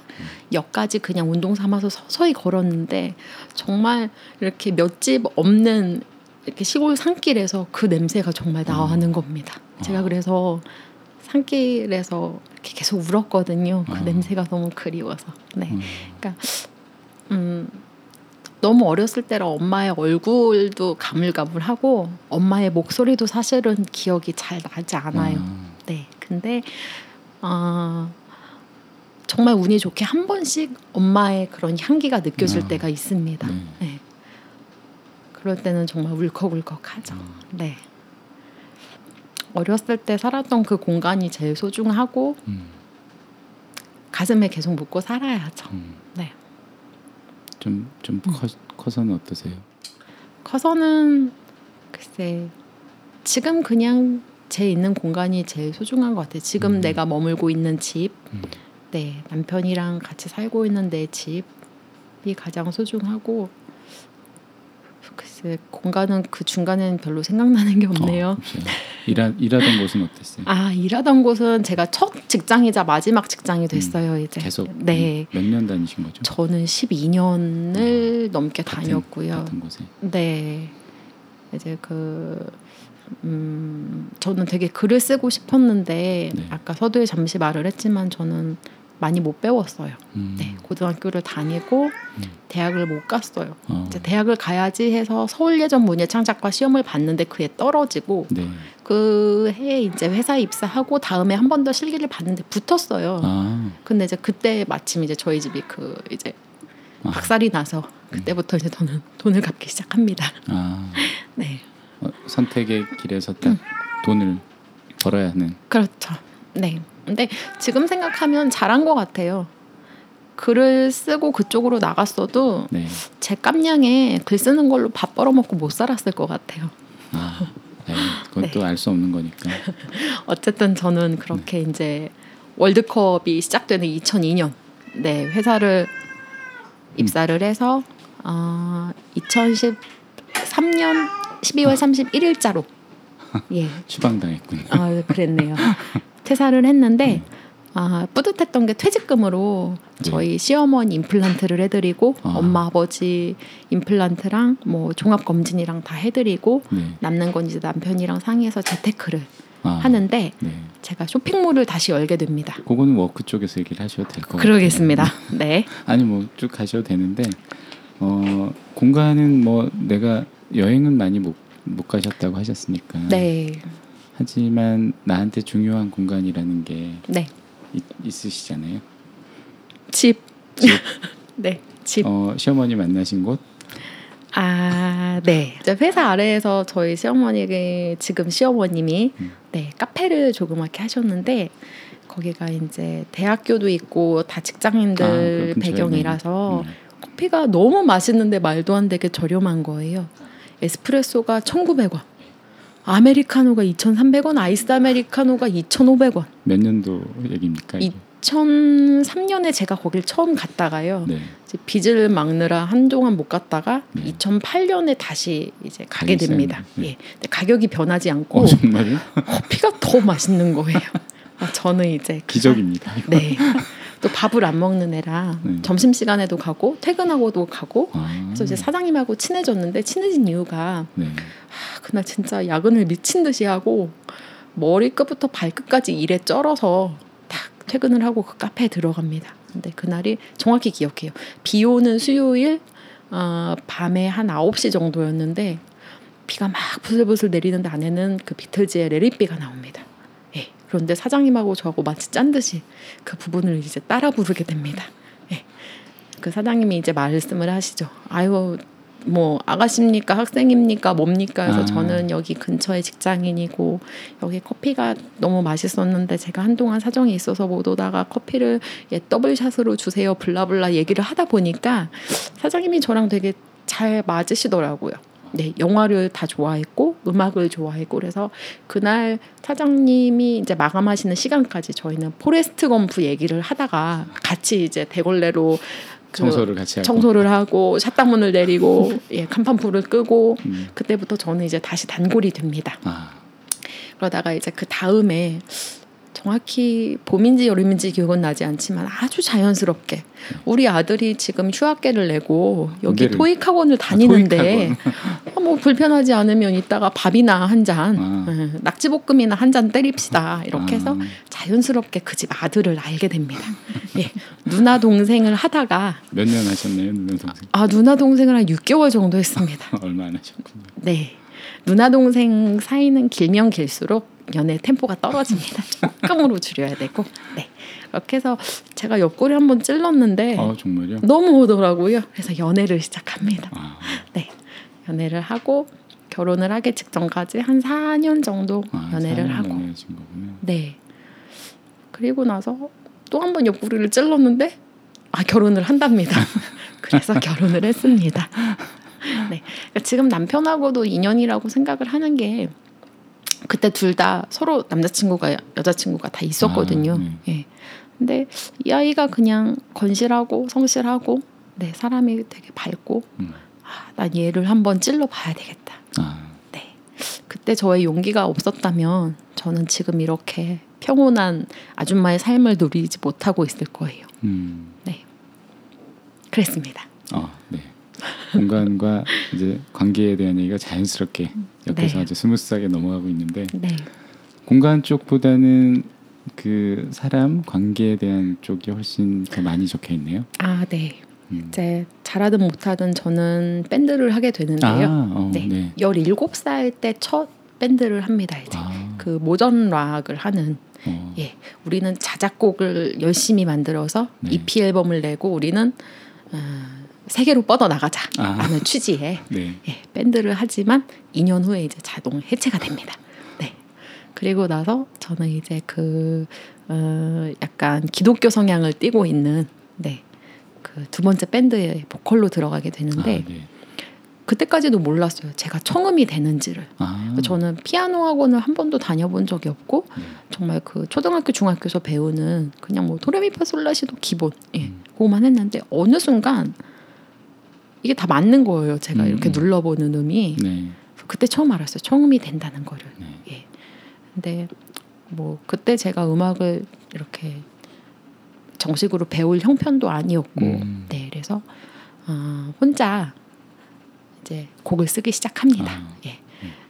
역까지 그냥 운동 삼아서 서서히 걸었는데 정말 이렇게 몇 집 없는 이렇게 시골 산길에서 그 냄새가 정말 나는 겁니다. 제가 어. 그래서 산길에서 이렇게 계속 울었거든요. 그 어. 냄새가 너무 그리워서. 네. 음. 그러니까 음 너무 어렸을 때라 엄마의 얼굴도 가물가물하고 엄마의 목소리도 사실은 기억이 잘 나지 않아요. 아, 네. 근데 어, 정말 운이 좋게 한 번씩 엄마의 그런 향기가 느껴질 아, 때가 있습니다. 네. 네. 그럴 때는 정말 울컥울컥하죠. 아. 네. 어렸을 때 살았던 그 공간이 제일 소중하고 음, 가슴에 계속 묻고 살아야죠. 음. 네. 좀, 좀 커, 커서는 어떠세요? 커서는 글쎄 지금 그냥 제 있는 공간이 제일 소중한 것 같아요. 지금 음. 내가 머물고 있는 집, 음. 네 남편이랑 같이 살고 있는 내 집이 가장 소중하고 글쎄 공간은 그 중간에는 별로 생각나는 게 없네요. 어. 일하, 일하던 곳은 어땠어요? 아 일하던 곳은 제가 첫 직장이자 마지막 직장이 됐어요. 이제 음. 계속 네 몇 년 다니신 거죠? 저는 12년을 넘게 같은- 다녔고요. 같은 곳에. 네. 이제 그 음, 저는 되게 글을 쓰고 싶었는데 네. 아까 서두에 잠시 말을 했지만 저는 많이 못 배웠어요. 음. 네. 고등학교를 다니고 음. 대학을 못 갔어요. 어, 이제 대학을 가야지 해서 서울예전 문예창작과 시험을 봤는데 그에 떨어지고 네. 그 해에 이제 회사에 입사하고 다음에 한 번 더 실기를 봤는데 붙었어요. 아, 근데 이제 그때 마침 이제 저희 집이 그 이제 아. 박살이 나서 그때부터 이제 저는 돈을 [LAUGHS] 갚기 시작합니다. 아. [LAUGHS] 네. 어, 선택의 길에서 딱 음. 돈을 벌어야 하는. 그렇죠. 네. 근데 지금 생각하면 잘한 것 같아요. 글을 쓰고 그쪽으로 나갔어도 네. 제 깜냥에 글 쓰는 걸로 밥 벌어먹고 못 살았을 것 같아요. 아, 네. 그건 [LAUGHS] 네. 또알 수 없는 거니까. [LAUGHS] 어쨌든 저는 그렇게 이제 월드컵이 시작되는 2002년 네 회사를 입사를 해서 어, 2013년 12월 31일자로 [LAUGHS] 예 추방당했군요. 아, 그랬네요. 퇴사를 했는데 아, 뿌듯했던 게 퇴직금으로 네. 저희 시어머니 임플란트를 해드리고 아. 엄마 아버지 임플란트랑 뭐 종합 검진이랑 다 해드리고 네. 남는 건 이제 남편이랑 상의해서 재테크를 아, 하는데 네. 제가 쇼핑몰을 다시 열게 됩니다. 그거는 work 쪽에서 얘기를 하셔도 될 것 같아요. 그러겠습니다. [LAUGHS] 네. 아니 뭐 쭉 가셔도 되는데 어 공간은 뭐 내가 여행은 많이 못, 못 가셨다고 하셨으니까. 네. 하지만 나한테 중요한 공간이라는 게 네. 있, 있으시잖아요. 집. 집. [LAUGHS] 네. 집. 어 시어머니 만나신 곳. 아, 네. 회사 아래에서 저희 시어머니 지금 시어머님이 음. 네 카페를 조그맣게 하셨는데 거기가 이제 대학교도 있고 다 아, 직장인들 그렇군요. 배경이라서 네. 커피가 너무 맛있는데 말도 안 되게 저렴한 거예요. 에스프레소가 1,900원. 아메리카노가 2,300원, 아이스 아메리카노가 2,500원. 몇 년도 얘기입니까? 이게? 2003년에 제가 거길 처음 갔다가요. 네. 이제 빚을 막느라 한동안 못 갔다가 네. 2008년에 다시 이제 가게 됩니다. 네. 예. 가격이 변하지 않고 어 정말요? [LAUGHS] 커피가 더 맛있는 거예요. 아, 저는 이제 그 기적입니다. 사- 네. 또 밥을 안 먹는 애라 네. 점심 시간에도 가고 퇴근하고도 가고 아, 그래서 이제 사장님하고 친해졌는데 친해진 이유가 네. 아, 그날 진짜 야근을 미친 듯이 하고 머리끝부터 발끝까지 일에 쩔어서 딱 퇴근을 하고 그 카페에 들어갑니다. 근데 그날이 정확히 기억해요. 비 오는 수요일 어, 밤에 한 9시 정도였는데 비가 막 부슬부슬 내리는데 안에는 그 비틀즈의 레리비가 나옵니다. 예. 그런데 사장님하고 저하고 마치 짠 듯이 그 부분을 이제 따라 부르게 됩니다. 예. 그 사장님이 이제 말씀을 하시죠. 아유 뭐 아가씨입니까 학생입니까 뭡니까 해서 아. 저는 여기 근처에 직장인이고 여기 커피가 너무 맛있었는데 제가 한동안 사정이 있어서 못 오다가 커피를 예, double shot으로 주세요 blah blah 얘기를 하다 보니까 사장님이 저랑 되게 잘 맞으시더라고요. 네, 영화를 다 좋아했고 음악을 좋아했고 그래서 그날 사장님이 이제 마감하시는 시간까지 저희는 포레스트 검프 얘기를 하다가 같이 이제 대걸레로 그 청소를 같이 하고. 청소를 하고 샷다문을 내리고 [LAUGHS] 예, 간판 불을 끄고 음. 그때부터 저는 이제 다시 단골이 됩니다. 아, 그러다가 이제 그 다음에 정확히 봄인지 여름인지 기억은 나지 않지만 아주 자연스럽게 우리 아들이 지금 휴학계를 내고 여기 군대를- 토익 학원을 다니는데 토익 아, 뭐 불편하지 않으면 이따가 밥이나 한 잔, 아. 예, 낙지볶음이나 한 잔 때립시다. 이렇게 해서 아. 자연스럽게 그 집 아들을 알게 됩니다. 예, 누나 동생을 하다가 몇 년 하셨나요, 누나 동생? 아 누나 동생을 한 6개월 정도 했습니다. [LAUGHS] 얼마 안 하셨군요. 네, 누나 동생 사이는 길면 길수록 연애 템포가 떨어집니다. [LAUGHS] 조금으로 줄여야 되고, 네 그렇게 해서 제가 옆구리 한번 찔렀는데 어 정말요? 너무 오더라고요. 그래서 연애를 시작합니다. 아, 네, 연애를 하고 결혼을 하기 직전까지 한 4년 정도 아, 연애를 사년 하고, 연애하신 거군요. 네. 그리고 나서 또 한 번 옆구리를 찔렀는데 아 결혼을 한답니다. [LAUGHS] 그래서 결혼을 했습니다. 네, 그러니까 지금 남편하고도 인연이라고 생각을 하는 게 그때 둘 다 서로 남자친구가 여자친구가 다 있었거든요. 아, 네. 예. 근데 이 아이가 그냥 건실하고 성실하고 네 사람이 되게 밝고 음. 아, 난 얘를 한번 찔러 봐야 되겠다. 아, 네. 그때 저의 용기가 없었다면 저는 지금 이렇게 평온한 아줌마의 삶을 누리지 못하고 있을 거예요. 음, 그랬습니다. 어, 네. 공간과 이제 관계에 대한 얘기가 자연스럽게 옆에서 네. 아주 smooth하게 넘어가고 있는데 네. 공간 쪽보다는 그 사람 관계에 대한 쪽이 훨씬 더 많이 적혀 있네요. 아, 네. 음. 이제 잘하든 못하든 저는 밴드를 하게 되는데요. 아, 어, 네. 네. 17살 때 첫 밴드를 합니다, 이제. 아, 그 modern rock을 하는 어, 예. 우리는 자작곡을 열심히 만들어서 네. EP 앨범을 내고 우리는 어, 세계로 뻗어 나가자 아. 라는 취지의 [LAUGHS] 네. 예, 밴드를 하지만 2년 후에 이제 자동 해체가 됩니다. 네. 그리고 나서 저는 이제 그 어, 약간 기독교 성향을 띠고 있는 네. 그 두 번째 밴드의 보컬로 들어가게 되는데 아, 네. 그때까지도 몰랐어요. 제가 청음이 되는지를. 아, 저는 피아노 학원을 한 번도 다녀본 적이 없고 네. 정말 그 초등학교 중학교에서 배우는 그냥 뭐 도레미파솔라시도 기본 예 음. 그거만 했는데 어느 순간 이게 다 맞는 거예요. 제가 음, 이렇게 음. 눌러보는 음이 네. 그때 처음 알았어요. 청음이 된다는 거를. 네. 예. 근데 뭐 그때 제가 음악을 이렇게 정식으로 배울 형편도 아니었고, 음. 네, 그래서 어, 혼자 이제 곡을 쓰기 시작합니다. 아. 예.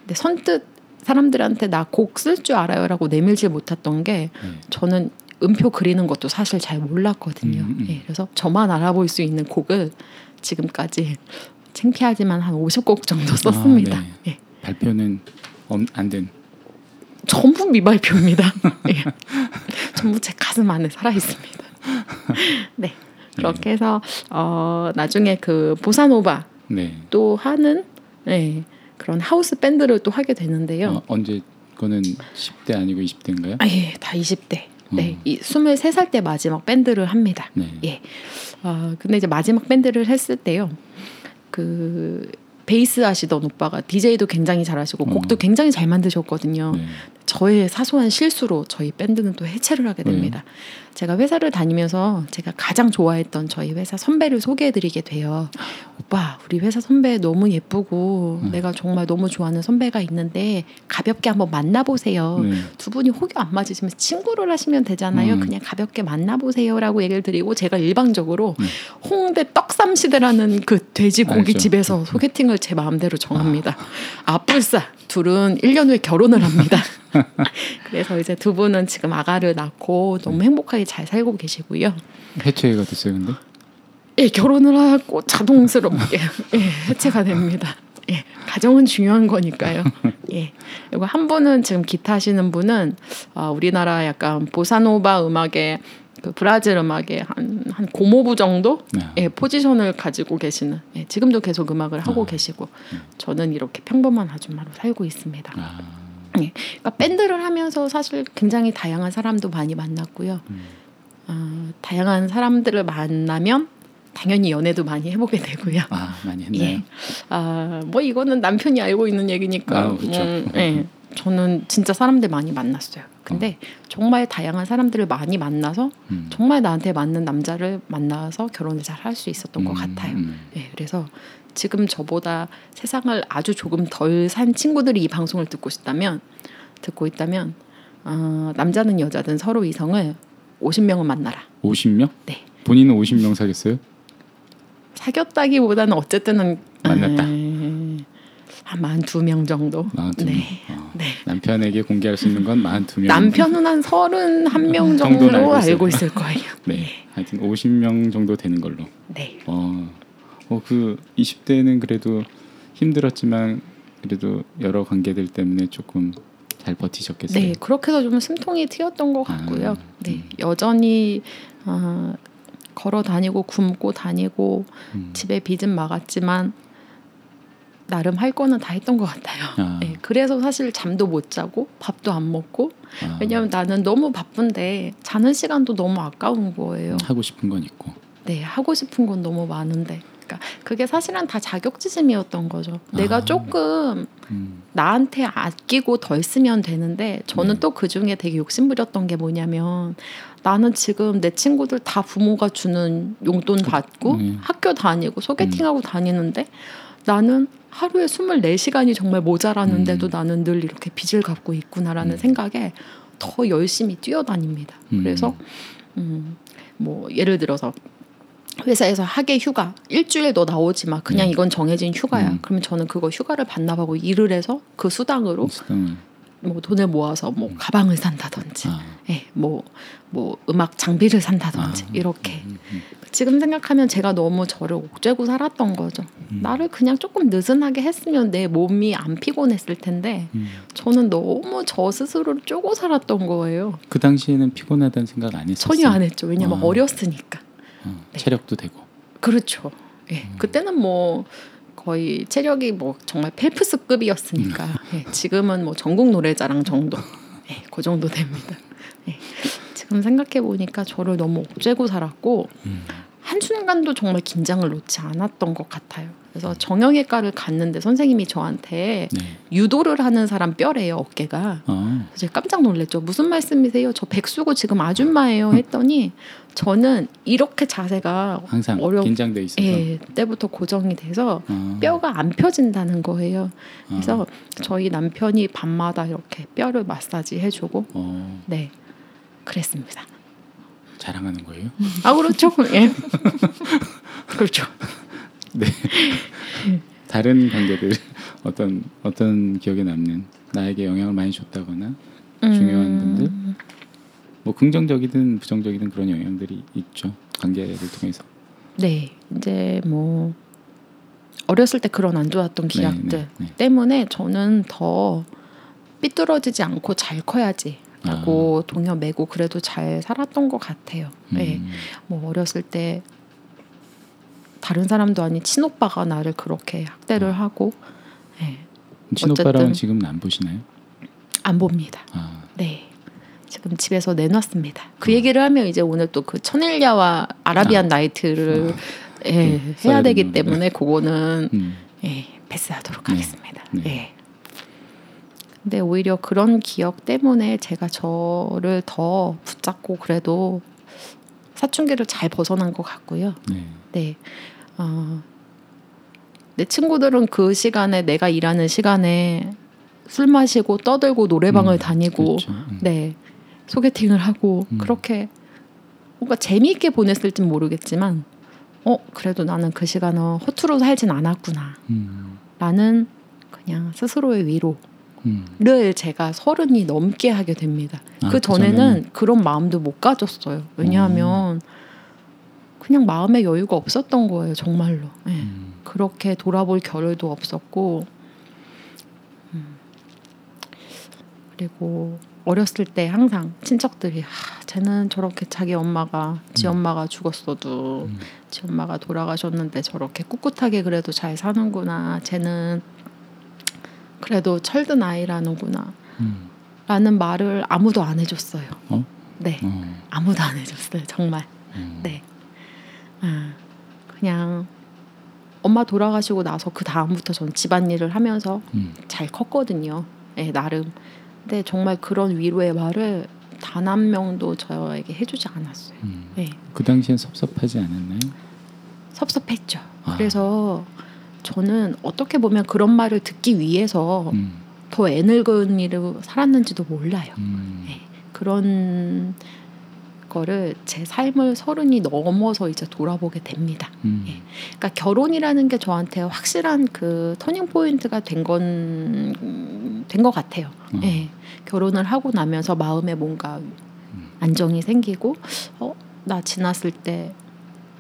근데 선뜻 사람들한테 나 곡 쓸 줄 알아요라고 내밀지 못했던 게 네. 저는 음표 그리는 것도 사실 잘 몰랐거든요. 음, 음. 예, 그래서 저만 알아볼 수 있는 곡을 지금까지 창피하지만 한 50곡 정도 썼습니다. 아, 네. 예. 발표는 안 된. 전부 미발표입니다. [LAUGHS] 예. 전부 제 가슴 안에 살아 있습니다. [LAUGHS] 네. 그렇게 해서 어 나중에 그 보사노바 네. 또 하는 네, 그런 하우스 밴드를 또 하게 되는데요. 어, 언제 그거는 10대 아니고 20대인가요? 아, 예, 다 20대. 네, 음. 이 23살 때 마지막 밴드를 합니다. 네. 예. 아, 근데 이제 마지막 밴드를 했을 때요. 그 베이스 하시던 오빠가 DJ도 굉장히 잘하시고 어. 곡도 굉장히 잘 만드셨거든요. 네. 저의 사소한 실수로 저희 밴드는 또 해체를 하게 됩니다. 제가 회사를 다니면서 제가 가장 좋아했던 저희 회사 선배를 소개해드리게 돼요. 오빠, 우리 회사 선배 너무 예쁘고 음. 내가 정말 너무 좋아하는 선배가 있는데 가볍게 한번 만나보세요. 네. 두 분이 호교 안 맞으시면 친구를 하시면 되잖아요. 음. 그냥 가볍게 만나보세요라고 얘기를 드리고 제가 일방적으로 음. 홍대 떡삼시대라는 그 돼지 알죠. 고깃집에서 소개팅을 제 마음대로 정합니다. 아뿔싸 둘은 1년 후에 결혼을 합니다. [LAUGHS] 그래서 이제 두 분은 지금 아가를 낳고 너무 행복하게 잘 살고 계시고요. 해체가 됐어요, 근데? 예, 결혼을 하고 자동스럽게 [LAUGHS] 예, 해체가 됩니다. 예, 가정은 중요한 거니까요. 예, 그리고 한 분은 지금 기타 하시는 분은 아, 우리나라 약간 보사노바 음악의 그 브라질 음악의 한, 한 고모부 정도 네. 예, 포지션을 가지고 계시는 예, 지금도 계속 음악을 하고 아. 계시고 저는 이렇게 평범한 아줌마로 살고 있습니다. 아, 그러니까 밴드를 하면서 사실 굉장히 다양한 사람도 많이 만났고요. 음. 어, 다양한 사람들을 만나면 당연히 연애도 많이 해보게 되고요. 아 많이 했나요? 예. 아, 뭐 이거는 남편이 알고 있는 얘기니까. 아, 그렇죠. 음, 예. 저는 진짜 사람들 많이 만났어요. 근데 정말 다양한 사람들을 많이 만나서 음. 정말 나한테 맞는 남자를 만나서 결혼을 잘 할 수 있었던 것 음, 같아요. 음. 예, 그래서 지금 저보다 세상을 아주 조금 덜 산 친구들이 이 방송을 듣고 있다면 듣고 있다면 어, 남자든 여자든 서로 이성을 50명은 만나라. 50명? 네. 본인은 50명 사겠어요? 사귀었다기보다는 어쨌든은 만났다. 에, 한 42명 정도. 42명. 네. 어, 네. 남편에게 공개할 수 있는 건 42명. 남편은 한 31명 정도는 정도 알고. 알고 있을 거예요. 네. 하여튼 50명 정도 되는 걸로. 네. 어, 어, 그 20대는 그래도 힘들었지만 그래도 여러 관계들 때문에 조금 잘 버티셨겠어요. 네, 그렇게 해서 좀 숨통이 트였던 것 같고요. 아, 네, 음. 여전히 어, 걸어 다니고 굶고 다니고 음. 집에 빚은 막았지만 나름 할 거는 다 했던 것 같아요. 아. 네, 그래서 사실 잠도 못 자고 밥도 안 먹고 아, 왜냐하면 나는 너무 바쁜데 자는 시간도 너무 아까운 거예요. 하고 싶은 건 있고. 네, 하고 싶은 건 너무 많은데. 그러니까 그게 사실은 다 자격지심이었던 거죠. 내가 아. 조금 음. 나한테 아끼고 덜 쓰면 되는데 저는 네. 또그 중에 되게 욕심부렸던 게 뭐냐면 나는 지금 내 친구들 다 부모가 주는 용돈 받고 네. 학교 다니고 소개팅하고 다니는데 나는 하루에 24시간이 정말 모자라는데도 음. 나는 늘 이렇게 빚을 갖고 있구나라는 음. 생각에 더 열심히 뛰어다닙니다. 음. 그래서 음, 뭐 예를 들어서 회사에서 학예 휴가 일주일에 너 나오지 마 그냥 네. 이건 정해진 휴가야 음. 그러면 저는 그거 휴가를 반납하고 일을 해서 그 수당으로 수당을. 뭐 돈을 모아서 뭐 가방을 산다든지 음. 아. 예, 뭐, 뭐 음악 장비를 산다든지 아. 이렇게 음, 음. 지금 생각하면 제가 너무 저를 옥죄고 살았던 거죠 음. 나를 그냥 조금 느슨하게 했으면 내 몸이 안 피곤했을 텐데 음. 저는 너무 저 스스로를 쪼고 살았던 거예요 그 당시에는 피곤하다는 생각 안 했었어요. 전혀 안 했죠 왜냐면 아. 어렸으니까 어, 네. 체력도 되고. 그렇죠. 예. 음. 그때는 뭐 거의 체력이 뭐 정말 펠프스급이었으니까 음. 예. 지금은 뭐 전국 노래자랑 정도 예. 그 정도 됩니다. 예. 지금 생각해 보니까 저를 너무 옥죄고 살았고 음. 한 순간도 정말 긴장을 놓지 않았던 것 같아요. 그래서 정형외과를 갔는데 선생님이 저한테 네. 유도를 하는 사람 뼈래요 어깨가. 아. 그래서 제가 깜짝 놀랐죠. 무슨 말씀이세요? 저 백수고 지금 아줌마예요. 했더니 저는 이렇게 자세가 항상 어려- 긴장돼 있어서. 예, 때부터 고정이 돼서 아. 뼈가 안 펴진다는 거예요. 아. 그래서 저희 남편이 밤마다 이렇게 뼈를 마사지 해주고 어, 네 그랬습니다. 자랑하는 거예요? 아 그렇죠. [LAUGHS] 예. [LAUGHS] 그렇죠. 다른 관계들 [LAUGHS] 어떤 어떤 기억에 남는 나에게 영향을 많이 줬다거나 중요한 음, 분들 뭐 긍정적이든 부정적이든 그런 영향들이 있죠 관계를 통해서 네 이제 뭐 어렸을 때 그런 안 좋았던 네, 기억들 네, 네. 때문에 저는 더 삐뚤어지지 않고 잘 커야지. 라고 동요 매고 그래도 잘 살았던 것 같아요. 네. 음, 뭐 어렸을 때 다른 사람도 아닌 친오빠가 나를 그렇게 학대를 하고 네. 친오빠랑은 어쨌든. 지금은 안 보시나요? 안 봅니다. 아, 네. 지금 집에서 내놨습니다. 그 얘기를 하면 이제 오늘 또 그 천일야와 아라비안 나이트를 예, 네, 해야 되기 되는구나. 때문에 그거는 음, 예, 패스하도록 네. 하겠습니다. 네. 예. 근데 오히려 그런 기억 때문에 제가 저를 더 붙잡고 그래도 사춘기를 잘 벗어난 것 같고요. 네. 네. 어, 내 친구들은 그 시간에 내가 일하는 시간에 술 마시고 떠들고 노래방을 음, 다니고 그렇죠. 음. 네 소개팅을 하고 음. 그렇게 뭔가 재미있게 보냈을진 모르겠지만 어 그래도 나는 그 시간은 허투루 살진 않았구나 음, 라는 그냥 스스로의 위로를 음. 제가 서른이 넘게 하게 됩니다. 아, 그 전에는 그런 마음도 못 가졌어요. 왜냐하면 그냥 마음의 여유가 없었던 거예요, 정말로. 예. 음. 그렇게 돌아볼 겨를도 없었고, 음. 그리고 어렸을 때 항상 친척들이 아, 쟤는 저렇게 자기 엄마가 지 엄마가 죽었어도 음. 지 엄마가 돌아가셨는데 저렇게 꿋꿋하게 그래도 잘 사는구나. 쟤는 그래도 철든 아이라는구나. 음. 라는 말을 아무도 안 해줬어요. 어? 네, 어, 아무도 안 해줬어요. 정말. 음. 네. 아, 그냥 엄마 돌아가시고 나서 그 다음부터 전 집안일을 하면서 음. 잘 컸거든요. 네, 나름. 근데 정말 그런 위로의 말을 단 한 명도 저에게 해주지 않았어요. 음. 네, 그 당시엔 섭섭하지 않았나요? 섭섭했죠. 아. 그래서 저는 어떻게 보면 그런 말을 듣기 위해서 음. 더 애늙은이로 살았는지도 몰라요. 음. 네. 그런 거를 제 삶을 서른이 넘어서 이제 돌아보게 됩니다. 음. 예. 그러니까 결혼이라는 게 저한테 확실한 그 터닝 포인트가 된 건 된 것 같아요. 어. 예. 결혼을 하고 나면서 마음에 뭔가 안정이 생기고 어 나 지났을 때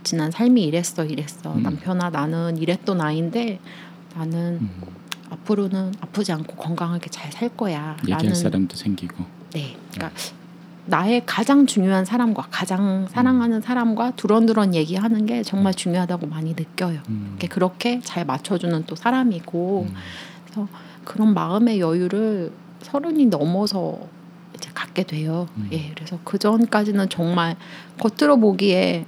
지난 삶이 이랬어 이랬어 음. 남편아 나는 이랬던 아이인데 나는 음. 앞으로는 아프지 않고 건강하게 잘 살 거야. 얘기할 라는 사람도 생기고. 네, 그러니까 나의 가장 중요한 사람과 가장 사랑하는 사람과 두런두런 얘기하는 게 정말 중요하다고 많이 느껴요. 음. 그렇게 잘 맞춰주는 또 사람이고 음. 그래서 그런 마음의 여유를 서른이 넘어서 이제 갖게 돼요. 음. 예, 그래서 그 전까지는 정말 겉으로 보기에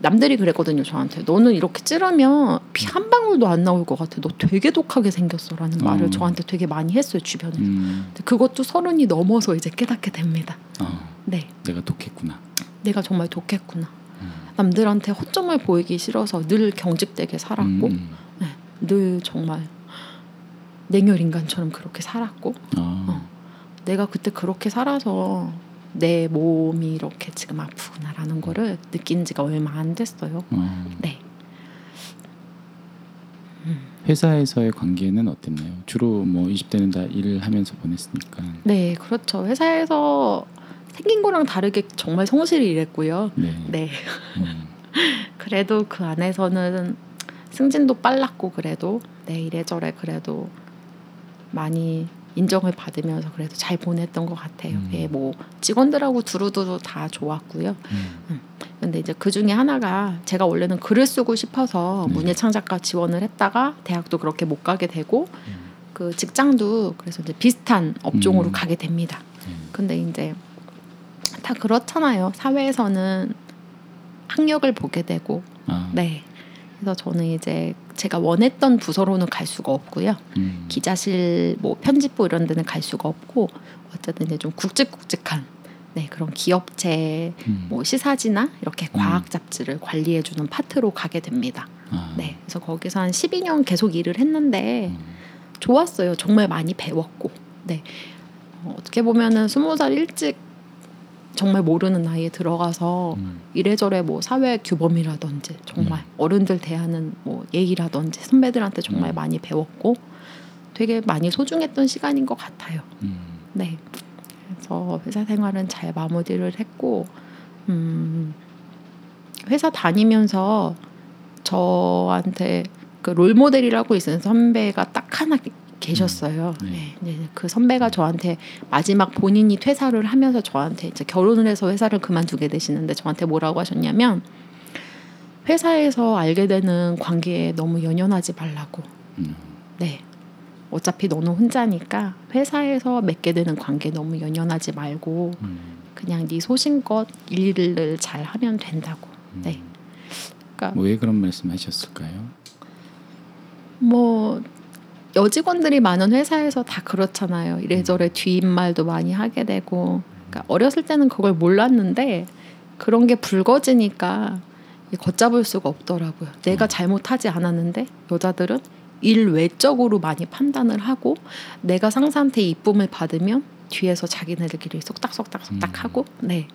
남들이 그랬거든요 저한테 너는 이렇게 찌르면 피 한 방울도 안 나올 것 같아 너 되게 독하게 생겼어라는 말을 어. 저한테 되게 많이 했어요 주변에서 음. 그것도 서른이 넘어서 이제 깨닫게 됩니다 어, 네 내가 독했구나. 내가 정말 독했구나 음. 남들한테 허점을 보이기 싫어서 늘 경직되게 살았고 음. 네, 늘 정말 냉혈 인간처럼 그렇게 살았고 어. 내가 그때 그렇게 살아서 내 몸이 이렇게 지금 아프구나라는 거를 느낀 지가 얼마 안 됐어요. 어. 네. 회사에서의 관계는 어땠나요? 주로 뭐 20대는 다 일을 하면서 보냈으니까. 네, 그렇죠. 회사에서 생긴 거랑 다르게 정말 성실히 일했고요. 네. 네. 음. [LAUGHS] 그래도 그 안에서는 승진도 빨랐고 그래도 네 이래저래 그래도 많이 인정을 받으면서 그래도 잘 보냈던 것 같아요. 음. 예, 뭐 직원들하고 두루두루 다 좋았고요. 음. 근데 이제 그 중에 하나가 제가 원래는 글을 쓰고 싶어서 네. 문예 창작과 지원을 했다가 대학도 그렇게 못 가게 되고 음. 그 직장도 그래서 이제 비슷한 업종으로 음. 가게 됩니다. 음. 근데 이제 다 그렇잖아요. 사회에서는 학력을 보게 되고 아. 네. 그래서 저는 이제 제가 원했던 부서로는 갈 수가 없고요. 음. 기자실, 뭐 편집부 이런 데는 갈 수가 없고 어쨌든 이제 좀 굵직굵직한 네 그런 기업체 음. 뭐 시사지나 이렇게 과학 잡지를 관리해주는 파트로 가게 됩니다. 아. 네, 그래서 거기서 한 12년 계속 일을 했는데 음. 좋았어요. 정말 많이 배웠고, 네 어, 어떻게 보면은 스무 살 일찍 정말 모르는 나이에 들어가서 음. 이래저래 뭐 사회 규범이라든지 정말 어른들 대하는 뭐 예의라든지 선배들한테 정말 음. 많이 배웠고 되게 많이 소중했던 시간인 것 같아요. 음. 네. 그래서 회사 생활은 잘 마무리를 했고, 음, 회사 다니면서 저한테 그 롤모델이라고 있는 선배가 딱 하나 계셨어요. 네. 네. 네. 그 선배가 저한테 마지막 본인이 퇴사를 하면서 저한테 이제 결혼을 해서 회사를 그만두게 되시는데 저한테 뭐라고 하셨냐면 회사에서 알게 되는 관계에 너무 연연하지 말라고. 음. 네. 어차피 너는 혼자니까 회사에서 맺게 되는 관계 너무 연연하지 말고 음. 그냥 네 소신껏 일을 잘 하면 된다고. 네. 그러니까 뭐왜 그런 말씀하셨을까요? 뭐 여직원들이 많은 회사에서 다 그렇잖아요. 이래저래 뒤입말도 많이 하게 되고. 그러니까 어렸을 때는 그걸 몰랐는데 그런 게 불거지니까 걷잡을 수가 없더라고요. 내가 잘못하지 않았는데 여자들은 일 외적으로 많이 판단을 하고 내가 상사한테 이쁨을 받으면 뒤에서 자기네들끼리 쏙닥쏙닥 쏙닥 음. 하고 네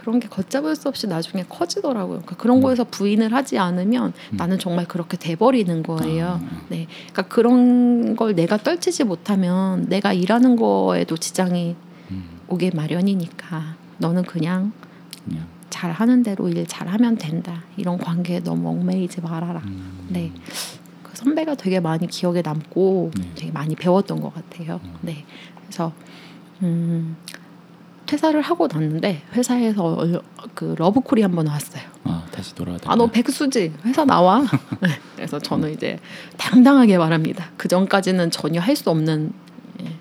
그런 게 걷잡을 수 없이 나중에 커지더라고요. 그러니까 그런 음. 거에서 부인을 하지 않으면 음. 나는 정말 그렇게 돼버리는 거예요. 아. 네, 그러니까 그런 걸 내가 떨치지 못하면 내가 일하는 거에도 지장이 음. 오게 마련이니까 너는 그냥. 잘 하는 대로 일 잘하면 된다. 이런 관계에 너무 얽매이지 말아라. 음. 네. 그 선배가 되게 많이 기억에 남고 네. 되게 많이 배웠던 것 같아요. 음. 네. 그래서 음, 퇴사를 하고 났는데 회사에서 얼- 그 러브콜이 한 번 왔어요. 아 다시 돌아왔다. 아너 백수지 회사 나와. [LAUGHS] 네. 그래서 저는 이제 당당하게 말합니다. 그 전까지는 전혀 할 수 없는 예,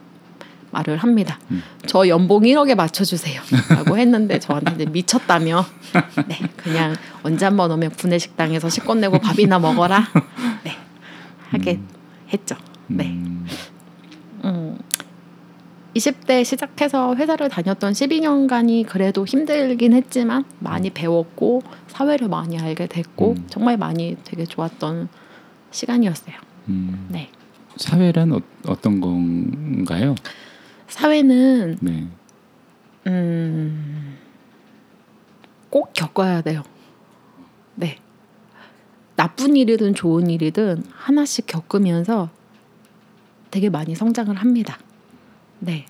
말을 합니다. 음. 저 연봉 1억에 맞춰주세요.라고 했는데 저한테 이제 미쳤다며. 네, 그냥 언제 한 번 오면 구내식당에서 식권 내고 밥이나 먹어라. 네, 하게 음. 했죠. 네. 음. 음, 20대 시작해서 회사를 다녔던 12년간이 그래도 힘들긴 했지만 많이 배웠고 사회를 많이 알게 됐고 음. 정말 많이 되게 좋았던 시간이었어요. 음. 네. 사회란 어, 어떤 건가요? 사회는 네. 음, 꼭 겪어야 돼요. 네. 나쁜 일이든 좋은 일이든 하나씩 겪으면서 되게 많이 성장을 합니다. 네.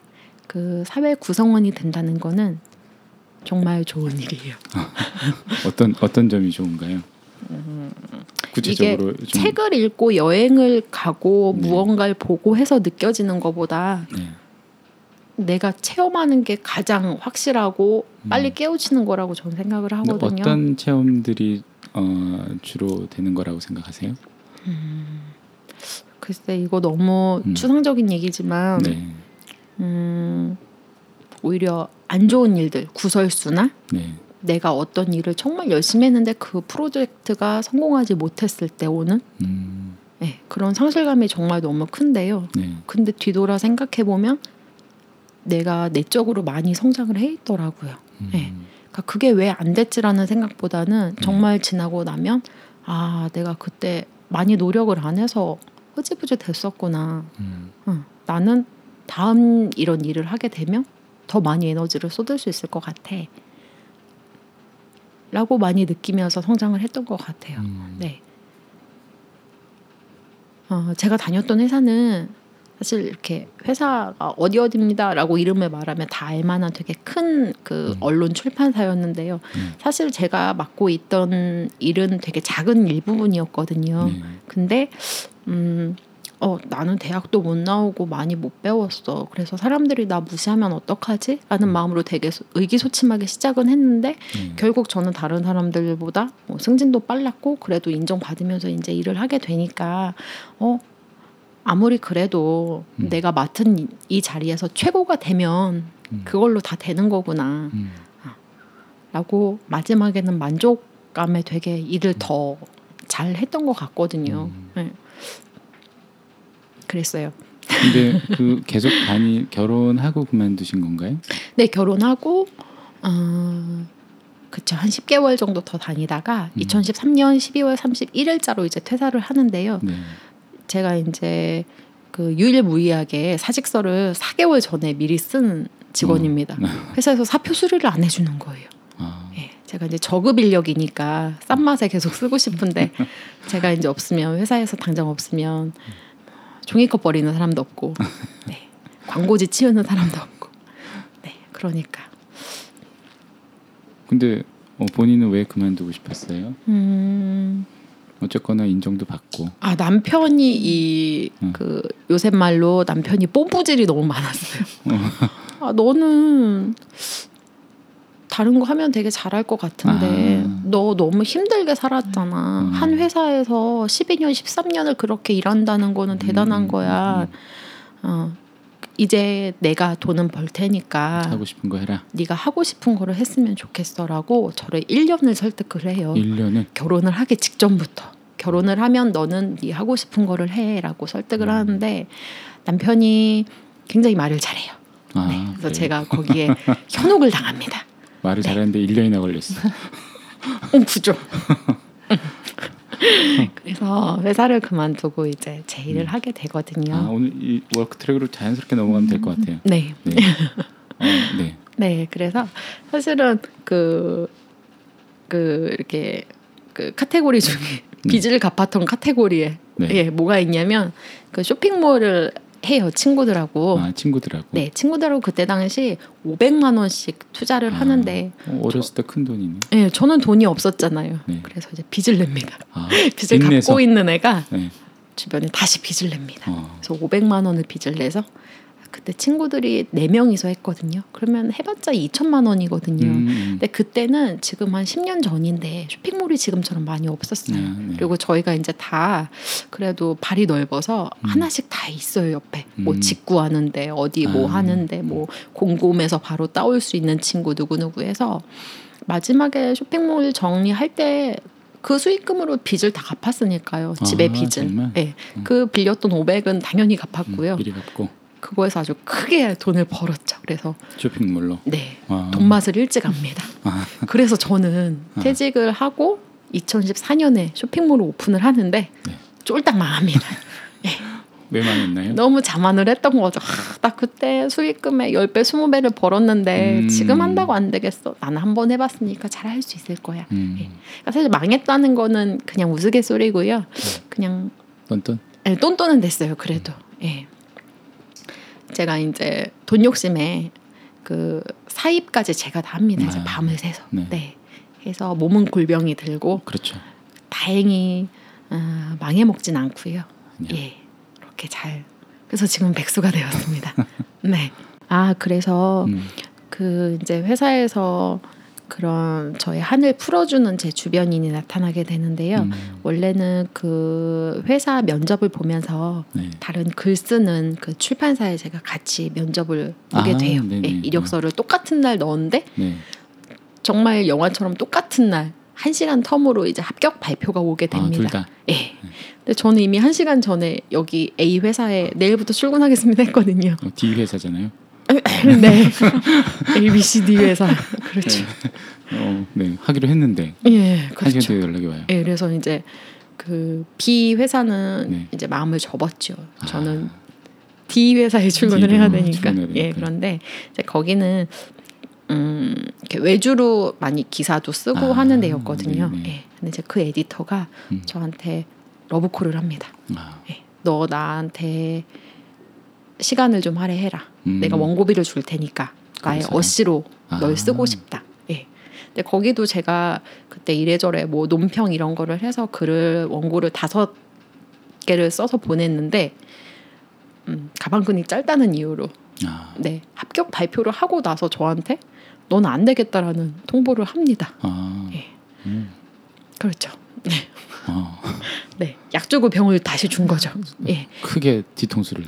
그 사회 구성원이 된다는 거는 정말 좋은 일이에요. 어떤 어떤 점이 좋은가요? 구체적으로 이게 좀 책을 읽고 여행을 가고 네. 무언가를 보고 해서 느껴지는 것보다 네. 내가 체험하는 게 가장 확실하고 빨리 음. 깨우치는 거라고 저는 생각을 하거든요. 어떤 체험들이 어, 주로 되는 거라고 생각하세요? 글쎄 이거 너무 음. 추상적인 얘기지만 네. 음, 오히려 안 좋은 일들 구설수나 네. 내가 어떤 일을 정말 열심히 했는데 그 프로젝트가 성공하지 못했을 때 오는 음, 네, 그런 상실감이 정말 너무 큰데요. 네. 근데 뒤돌아 생각해 보면 내가 내적으로 많이 성장을 해 있더라고요. 음, 네. 그러니까 그게 왜 안 됐지라는 생각보다는 정말 지나고 나면 아 내가 그때 많이 노력을 안 해서 흐지부지 됐었구나. 음, 응, 나는 다음 이런 일을 하게 되면 더 많이 에너지를 쏟을 수 있을 것 같아. 라고 많이 느끼면서 성장을 했던 것 같아요. 음, 네. 어, 제가 다녔던 회사는 사실 이렇게 회사가 어디 어디입니다라고 이름을 말하면 다 알만한 되게 큰그 음. 언론 출판사였는데요. 음. 사실 제가 맡고 있던 일은 되게 작은 일부분이었거든요. 네. 근데 음, 어, 나는 대학도 못 나오고 많이 못 배웠어. 그래서 사람들이 나 무시하면 어떡하지? 라는 마음으로 되게 소- 의기소침하게 시작은 했는데 네. 결국 저는 다른 사람들보다 뭐 승진도 빨랐고 그래도 인정받으면서 이제 일을 하게 되니까 어 아무리 그래도 음. 내가 맡은 이, 이 자리에서 최고가 되면 음. 그걸로 다 되는 거구나 음, 라고 마지막에는 만족감에 되게 일을 더 잘 했던 것 같거든요. 음. 네. 그랬어요. 근데 그 계속 다니 결혼하고 그만두신 건가요? 네 결혼하고 어, 그쵸 한 10개월 정도 더 다니다가 음. 2013년 12월 31일자로 이제 퇴사를 하는데요. 네. 제가 이제 그 유일무이하게 사직서를 4개월 전에 미리 쓴 직원입니다. 어. [LAUGHS] 회사에서 사표 수리를 안 해주는 거예요. 아, 예, 제가 이제 저급 인력이니까 싼 맛에 계속 쓰고 싶은데 [LAUGHS] 제가 이제 없으면 회사에서 당장 없으면 종이컵 버리는 사람도 없고 [LAUGHS] 네, 광고지 치우는 사람도 없고 네 그러니까 근데 어, 본인은 왜 그만두고 싶었어요? 음, 어쨌거나 인정도 받고. 아 남편이 이 음. 그 요새 말로 남편이 뽐뿌질이 너무 많았어요. 아 너는 다른 거 하면 되게 잘할 것 같은데 아. 너 너무 힘들게 살았잖아. 음. 한 회사에서 12년, 13년을 그렇게 일한다는 거는 대단한 음, 거야. 음, 어, 이제 내가 돈은 벌 테니까 하고 싶은 거 해라. 네가 하고 싶은 거를 했으면 좋겠어라고 저를 1년을 설득을 해요. 1년을 결혼을 하기 직전부터 결혼을 하면 너는 네 하고 싶은 거를 해라고 설득을 음. 하는데 남편이 굉장히 말을 잘해요. 아, 네, 그래서 그래요? 제가 거기에 [LAUGHS] 현혹을 당합니다. 말을 네. 잘하는데 1년이나 걸렸어. [LAUGHS] 어, 구조. 그래서 회사를 그만두고 이제 제 일을 하게 되거든요. 아, 오늘 이 work 트랙으로 자연스럽게 넘어가면 될 것 같아요. 네, 네. 어, 네. [LAUGHS] 네. 그래서 사실은 그, 그 이렇게 그 카테고리 중에 빚을 갚았던 카테고리에 네. 예, 뭐가 있냐면 그 쇼핑몰을 해요 친구들하고. 아, 친구들하고. 네, 친구들하고 그때 당시 500만 원씩 투자를 아, 하는데, 어, 어렸을 때 큰 돈이네. 예, 저는 돈이 없었잖아요. 네. 그래서 이제 빚을 냅니다. 아, [LAUGHS] 빚을 빚내서. 갖고 있는 애가 네. 주변에 다시 빚을 냅니다. 어. 그래서 500만 원을 빚을 내서 그때 친구들이 네 명이서 했거든요. 그러면 해봤자 2천만 원이거든요. 음, 음. 근데 그때는 지금 한 10년 전인데 쇼핑몰이 지금처럼 많이 없었어요. 아, 네. 그리고 저희가 이제 다 그래도 발이 넓어서 하나씩 다 있어요 옆에. 뭐 음. 직구 하는데 어디 뭐 아. 하는데 뭐 곰곰에서 바로 따올 수 있는 친구 누구 누구 해서 마지막에 쇼핑몰 정리할 때. 그 수익금으로 빚을 다 갚았으니까요. 집의 아, 빚을. 정말? 네. 그 빌렸던 500은 당연히 갚았고요. 음, 미리 갚고 그거에서 아주 크게 돈을 벌었죠. 그래서 쇼핑몰로. 네. 아. 돈 맛을 일찍 압니다. [LAUGHS] 아, 그래서 저는 아. 퇴직을 하고 2014년에 쇼핑몰을 오픈을 하는데 네. 쫄딱 망합니다. [LAUGHS] 왜 망했나요? 너무 자만을 했던 거죠. 하, 나 그때 수익금의 10배, 20배를 벌었는데 음. 지금 한다고 안 되겠어. 나는 한 번 해봤으니까 잘 할 수 있을 거야. 음. 예. 그러니까 사실 망했다는 거는 그냥 우스갯소리고요. 그냥 똔똔. 예, 똔똔은 됐어요. 그래도. 예. 제가 이제 돈 욕심에 그 사입까지 제가 다 합니다. 이제 아. 밤을 새서. 네. 네. 해서 몸은 골병이 들고 그렇죠. 다행히 어, 망해 먹진 않고요. 아니요. 예, 이렇게 잘. 그래서 지금 백수가 되었습니다. [LAUGHS] 네. 아 그래서 음. 그 이제 회사에서 그런 저의 한을 풀어주는 제 주변인이 나타나게 되는데요. 음. 원래는 그 회사 면접을 보면서 네. 다른 글 쓰는 그 출판사에 제가 같이 면접을 보게 아, 돼요. 예, 이력서를 똑같은 날 넣었는데 네. 정말 영화처럼 똑같은 날 한 시간 텀으로 이제 합격 발표가 오게 아, 됩니다. 둘 다. 예. 근데 저는 이미 한 시간 전에 여기 A 회사에 내일부터 출근하겠습니다 했거든요. 어, D 회사잖아요. 네. A, B, C, D 회사. 그렇죠. 어, 네. 하기로 했는데 예, 한 그렇죠. 시간 뒤에 연락이 와요. 예, 그래서 이제 그 B 회사는 네. 이제 마음을 접었죠. 아. 저는 D 회사에 출근을 해야 되니까. 출근해야 예. 그런데 이제 거기는 음, 이렇게 외주로 많이 기사도 쓰고 아, 하는 데였거든요. 네네. 예. 근데 이제 그 에디터가 음. 저한테 러브콜을 합니다. 아, 예. 너 나한테 시간을 좀 할애해라. 음. 내가 원고비를 줄 테니까 나의 감사해요. 어시로 아. 널 쓰고 싶다. 예. 근데 거기도 제가 그때 이래저래 뭐 논평 이런 거를 해서 글을 원고를 다섯 개를 써서 보냈는데 음, 가방끈이 짧다는 이유로 아, 네 합격 발표를 하고 나서 저한테 너는 안 되겠다라는 통보를 합니다. 아, 예. 음. 그렇죠. 어, [LAUGHS] 네, 약 주고 병을 다시 준 거죠. 예, 크게 뒤통수를.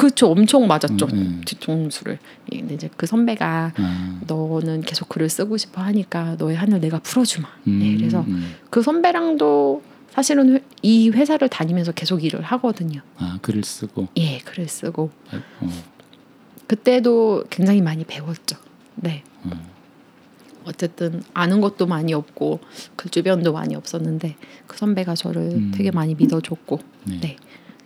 그렇죠. 엄청 맞았죠. 음, 네. 뒤통수를. 예, 근데 이제 그 선배가 아, 너는 계속 글을 쓰고 싶어 하니까 너의 한을 내가 풀어주마. 음, 예, 그래서 음. 그 선배랑도 사실은 회- 이 회사를 다니면서 계속 일을 하거든요. 아 글을 쓰고 예, 글을 쓰고 어, 그때도 굉장히 많이 배웠죠. 네. 어. 어쨌든 아는 것도 많이 없고 그 주변도 많이 없었는데 그 선배가 저를 음. 되게 많이 믿어줬고 네. 네.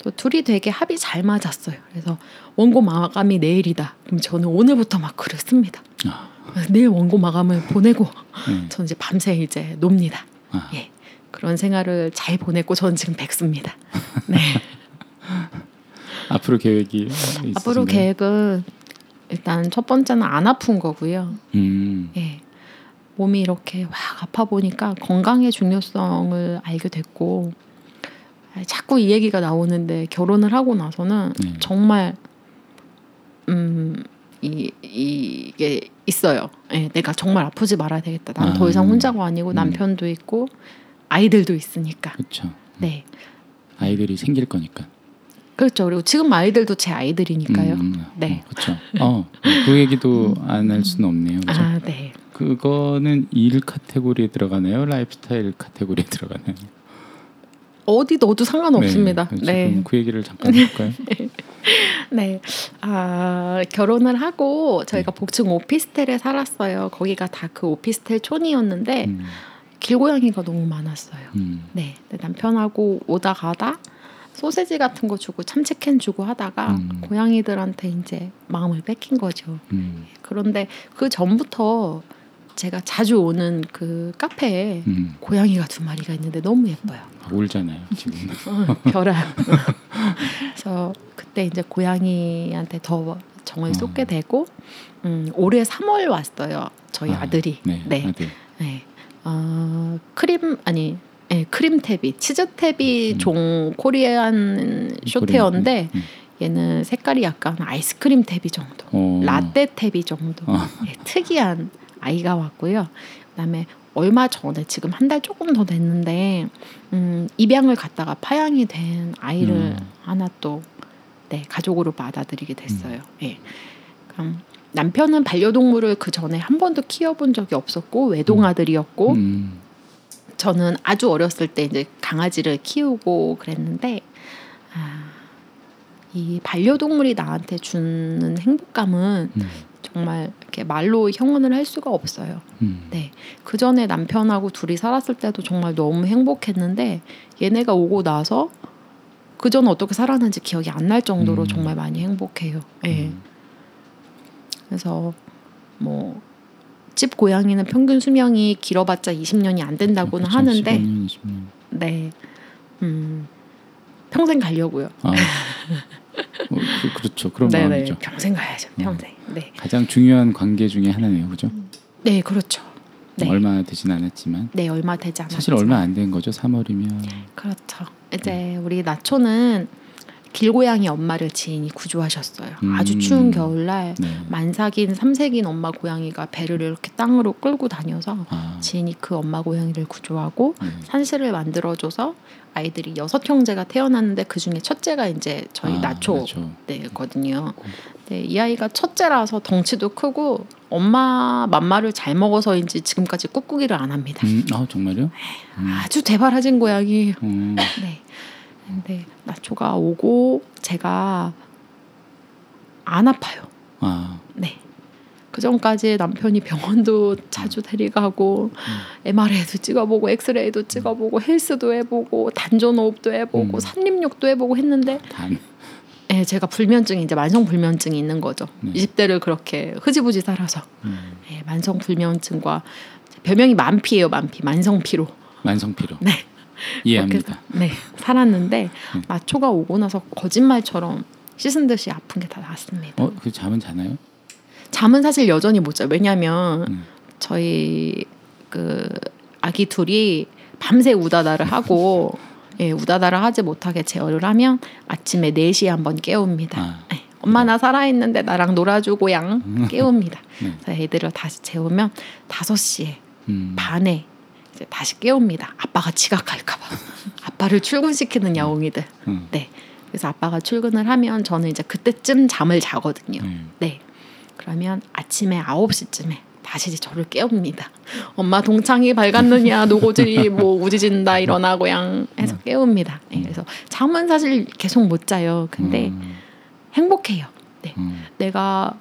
또 둘이 되게 합이 잘 맞았어요. 그래서 원고 마감이 내일이다. 그럼 저는 오늘부터 막 글을 씁니다. 아, 내일 원고 마감을 보내고 네. 저는 이제 밤새 이제 놉니다. 아, 예. 그런 생활을 잘 보냈고 저는 지금 백수입니다. 네. [LAUGHS] 앞으로 계획이 있으신가요? 앞으로 계획은 일단 첫 번째는 안 아픈 거고요. 음, 예. 몸이 이렇게 확 아파 보니까 건강의 중요성을 알게 됐고 아, 자꾸 이 얘기가 나오는데 결혼을 하고 나서는 네. 정말 음, 이, 이게 있어요. 예, 내가 정말 아프지 말아야 되겠다. 난더 아. 이상 혼자가 아니고 음. 남편도 있고 아이들도 있으니까. 그렇죠. 네. 아이들이 생길 거니까. 그렇죠. 그리고 지금 아이들도 제 아이들이니까요. 음, 네. 어, 그렇죠. 어, 그 얘기도 안 할 수는 없네요. 그죠? 아, 네. 그거는 일 카테고리에 들어가나요? 라이프스타일 카테고리에 들어가나요? 어디 넣어도 상관없습니다. 네. 네. 그 얘기를 잠깐 해볼까요? [LAUGHS] 네. 아, 결혼을 하고 저희가 네. 복층 오피스텔에 살았어요. 거기가 다 그 오피스텔 촌이었는데 음, 길고양이가 너무 많았어요. 음, 네. 남편하고 오다 가다 소세지 같은 거 주고 참치캔 주고 하다가 음. 고양이들한테 이제 마음을 뺏긴 거죠. 음, 그런데 그 전부터 제가 자주 오는 그 카페에 음. 고양이가 두 마리가 있는데 너무 예뻐요. 울잖아요 지금. [LAUGHS] 어, 별아. 그래서 그때 이제 고양이한테 더 정을 어. 쏟게 되고 음, 올해 3월 왔어요. 저희 아, 아, 들이 네, 네. 아들. 네. 어, 크림 아니 네, 크림 탭이 치즈 탭이 음. 종 코리안 쇼테어인데 음. 얘는 색깔이 약간 아이스크림 탭이 정도, 어, 라떼 탭이 정도 어. 네, 특이한 아이가 왔고요. 그다음에 얼마 전에 지금 한 달 조금 더 됐는데 음, 입양을 갔다가 파양이 된 아이를 음. 하나 또 네, 가족으로 받아들이게 됐어요. 예. 그럼 남편은 반려동물을 그 전에 한 번도 키워본 적이 없었고 외동아들이었고 음, 저는 아주 어렸을 때 이제 강아지를 키우고 그랬는데 아, 이 반려동물이 나한테 주는 행복감은 음, 정말 이렇게 말로 형언을 할 수가 없어요. 음. 네. 그 전에 남편하고 둘이 살았을 때도 정말 너무 행복했는데 얘네가 오고 나서 그 전 어떻게 살았는지 기억이 안 날 정도로 음. 정말 많이 행복해요. 예. 음. 그래서 뭐 집 고양이는 평균 수명이 길어봤자 20년이 안 된다고는 그렇죠. 하는데 15년, 20년. 네. 음. 평생 가려고요. 아. [LAUGHS] 어, 그, 그렇죠. 그런 네네. 마음이죠. 평생 가야죠. 평생. 네. 가장 중요한 관계 중에 하나네요. 그죠? 네, 그렇죠. 네. 얼마 되진 않았지만 네, 얼마 되지 않았죠. 사실 얼마 안 된 거죠. 3월이면. 그렇죠. 이제 우리 나초는 길고양이 엄마를 지인이 구조하셨어요. 음. 아주 추운 겨울날 네. 만삭인 삼색인 엄마 고양이가 배를 이렇게 땅으로 끌고 다녀서 아. 지인이 그 엄마 고양이를 구조하고 네. 산실을 만들어줘서 아이들이 여섯 형제가 태어났는데 그 중에 첫째가 이제 저희 아, 나초 나초. 네거든요. 네, 이 아이가 첫째라서 덩치도 크고 엄마 맘마를 잘 먹어서인지 지금까지 꾹꾹이를 안 합니다. 음, 아 정말요? 음. 아주 대바라진 고양이. 음. 네. 근데 나초가 오고 제가 안 아파요. 아, 네. 그 전까지 남편이 병원도 자주 데리가고 MRI도 찍어보고 엑스레이도 찍어보고 헬스도 해보고 단전호흡도 해보고 음. 산림욕도 해보고 했는데 단. 예, 제가 불면증이 이제 만성 불면증이 있는 거죠. 네. 20대를 그렇게 흐지부지 살아서 음. 예, 만성 불면증과 별명이 만피예요, 만피, 만성 피로. 만성 피로. 네. 이해합니다. 그렇게, 네, 살았는데 음. 나초가 오고 나서 거짓말처럼 씻은 듯이 아픈 게 다 났습니다. 어, 그 잠은 자나요? 잠은 사실 여전히 못 자요. 왜냐하면 음. 저희 그 아기 둘이 밤새 우다다를 하고 [LAUGHS] 예, 우다다를 하지 못하게 제어를 하면 아침에 4시에 한번 깨웁니다. 아. 예, 엄마 나 살아있는데 나랑 놀아주고 양 [LAUGHS] 깨웁니다. 네. 그래서 애들을 다시 재우면 5시에 음. 반에 이제 다시 깨웁니다. 아빠가 지각할까봐. [LAUGHS] 아빠를 출근시키는 야옹이들. 음. 네. 그래서 아빠가 출근을 하면 저는 이제 그때쯤 잠을 자거든요. 네. 네. 그러면 아침에 9시쯤에 다시 이제 저를 깨웁니다. 엄마 동창이 밝았느냐, 노고질이 뭐 우지진다 일어나 고 양 해서 깨웁니다. 네, 그래서 잠은 사실 계속 못 자요. 근데 음. 행복해요. 네. 음. 내가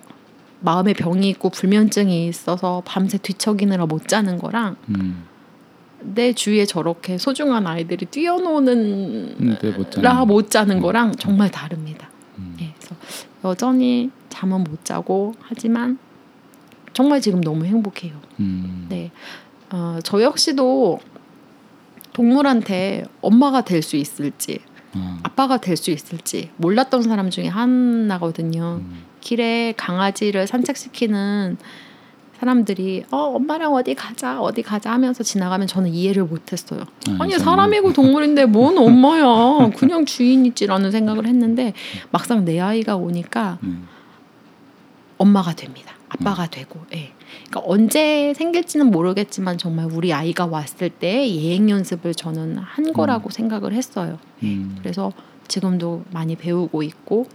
마음에 병이 있고 불면증이 있어서 밤새 뒤척이느라 못 자는 거랑 음. 내 주위에 저렇게 소중한 아이들이 뛰어노는 음, 네, 못 자는 라못 자는 거랑 정말 다릅니다. 음. 네, 그래서 여전히 잠은 못 자고 하지만 정말 지금 너무 행복해요. 음. 네, 어, 저 역시도 동물한테 엄마가 될 수 있을지 아. 아빠가 될 수 있을지 몰랐던 사람 중에 하나거든요. 음. 길에 강아지를 산책시키는 사람들이 어 엄마랑 어디 가자 어디 가자 하면서 지나가면 저는 이해를 못했어요. 아, 아니. 사람이고 [LAUGHS] 동물인데 뭔 엄마야 그냥 주인이지라는 생각을 했는데 막상 내 아이가 오니까 음. 엄마가 됩니다. 아빠가 되고, 예. 그러니까 언제 생길지는 모르겠지만 정말 우리 아이가 왔을 때 예행 연습을 저는 한 거라고 생각을 했어요. 음. 그래서 지금도 많이 배우고 있고,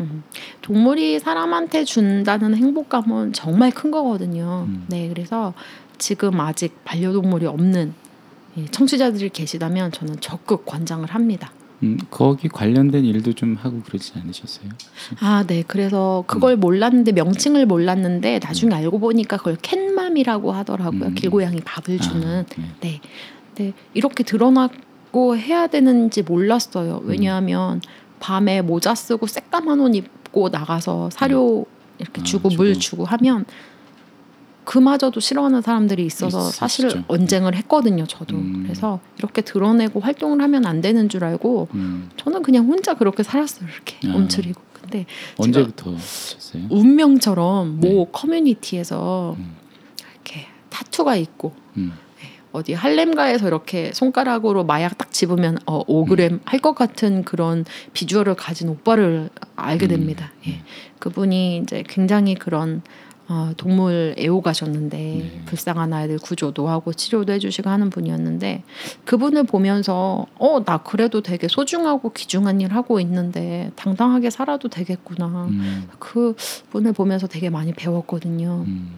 음, 동물이 사람한테 준다는 행복감은 정말 큰 거거든요. 음. 네, 그래서 지금 아직 반려동물이 없는 예, 청취자들이 계시다면 저는 적극 권장을 합니다. 음, 거기 관련된 일도 좀 하고 그러지 않으셨어요? 아, 네. 그래서 그걸 음. 몰랐는데 명칭을 몰랐는데 나중에 알고 보니까 그걸 캔맘이라고 하더라고요. 음. 길고양이 밥을 주는. 아, 네. 네. 네. 이렇게 드러나고 해야 되는지 몰랐어요. 음. 왜냐하면 밤에 모자 쓰고 새까만 옷 입고 나가서 사료 이렇게 아, 주고 주고. 물 주고 하면 그마저도 싫어하는 사람들이 있어서 있- 사실. 언쟁을 했거든요. 저도. 음. 그래서 이렇게 드러내고 활동을 하면 안 되는 줄 알고 음. 저는 그냥 혼자 그렇게 살았어요. 이렇게 아. 움츠리고. 근데 언제부터 하셨어요? 운명처럼 모 네. 커뮤니티에서 음. 이렇게 타투가 있고 음. 어디 할렘가에서 이렇게 손가락으로 마약 딱 집으면 어 5g 할것 같은 그런 비주얼을 가진 오빠를 알게 음. 됩니다. 예. 그분이 이제 굉장히 그런 어, 동물 애호가셨는데 네. 불쌍한 아이들 구조도 하고 치료도 해주시고 하는 분이었는데 그분을 보면서 어 나 그래도 되게 소중하고 귀중한 일 하고 있는데 당당하게 살아도 되겠구나. 음. 그 분을 보면서 되게 많이 배웠거든요. 음.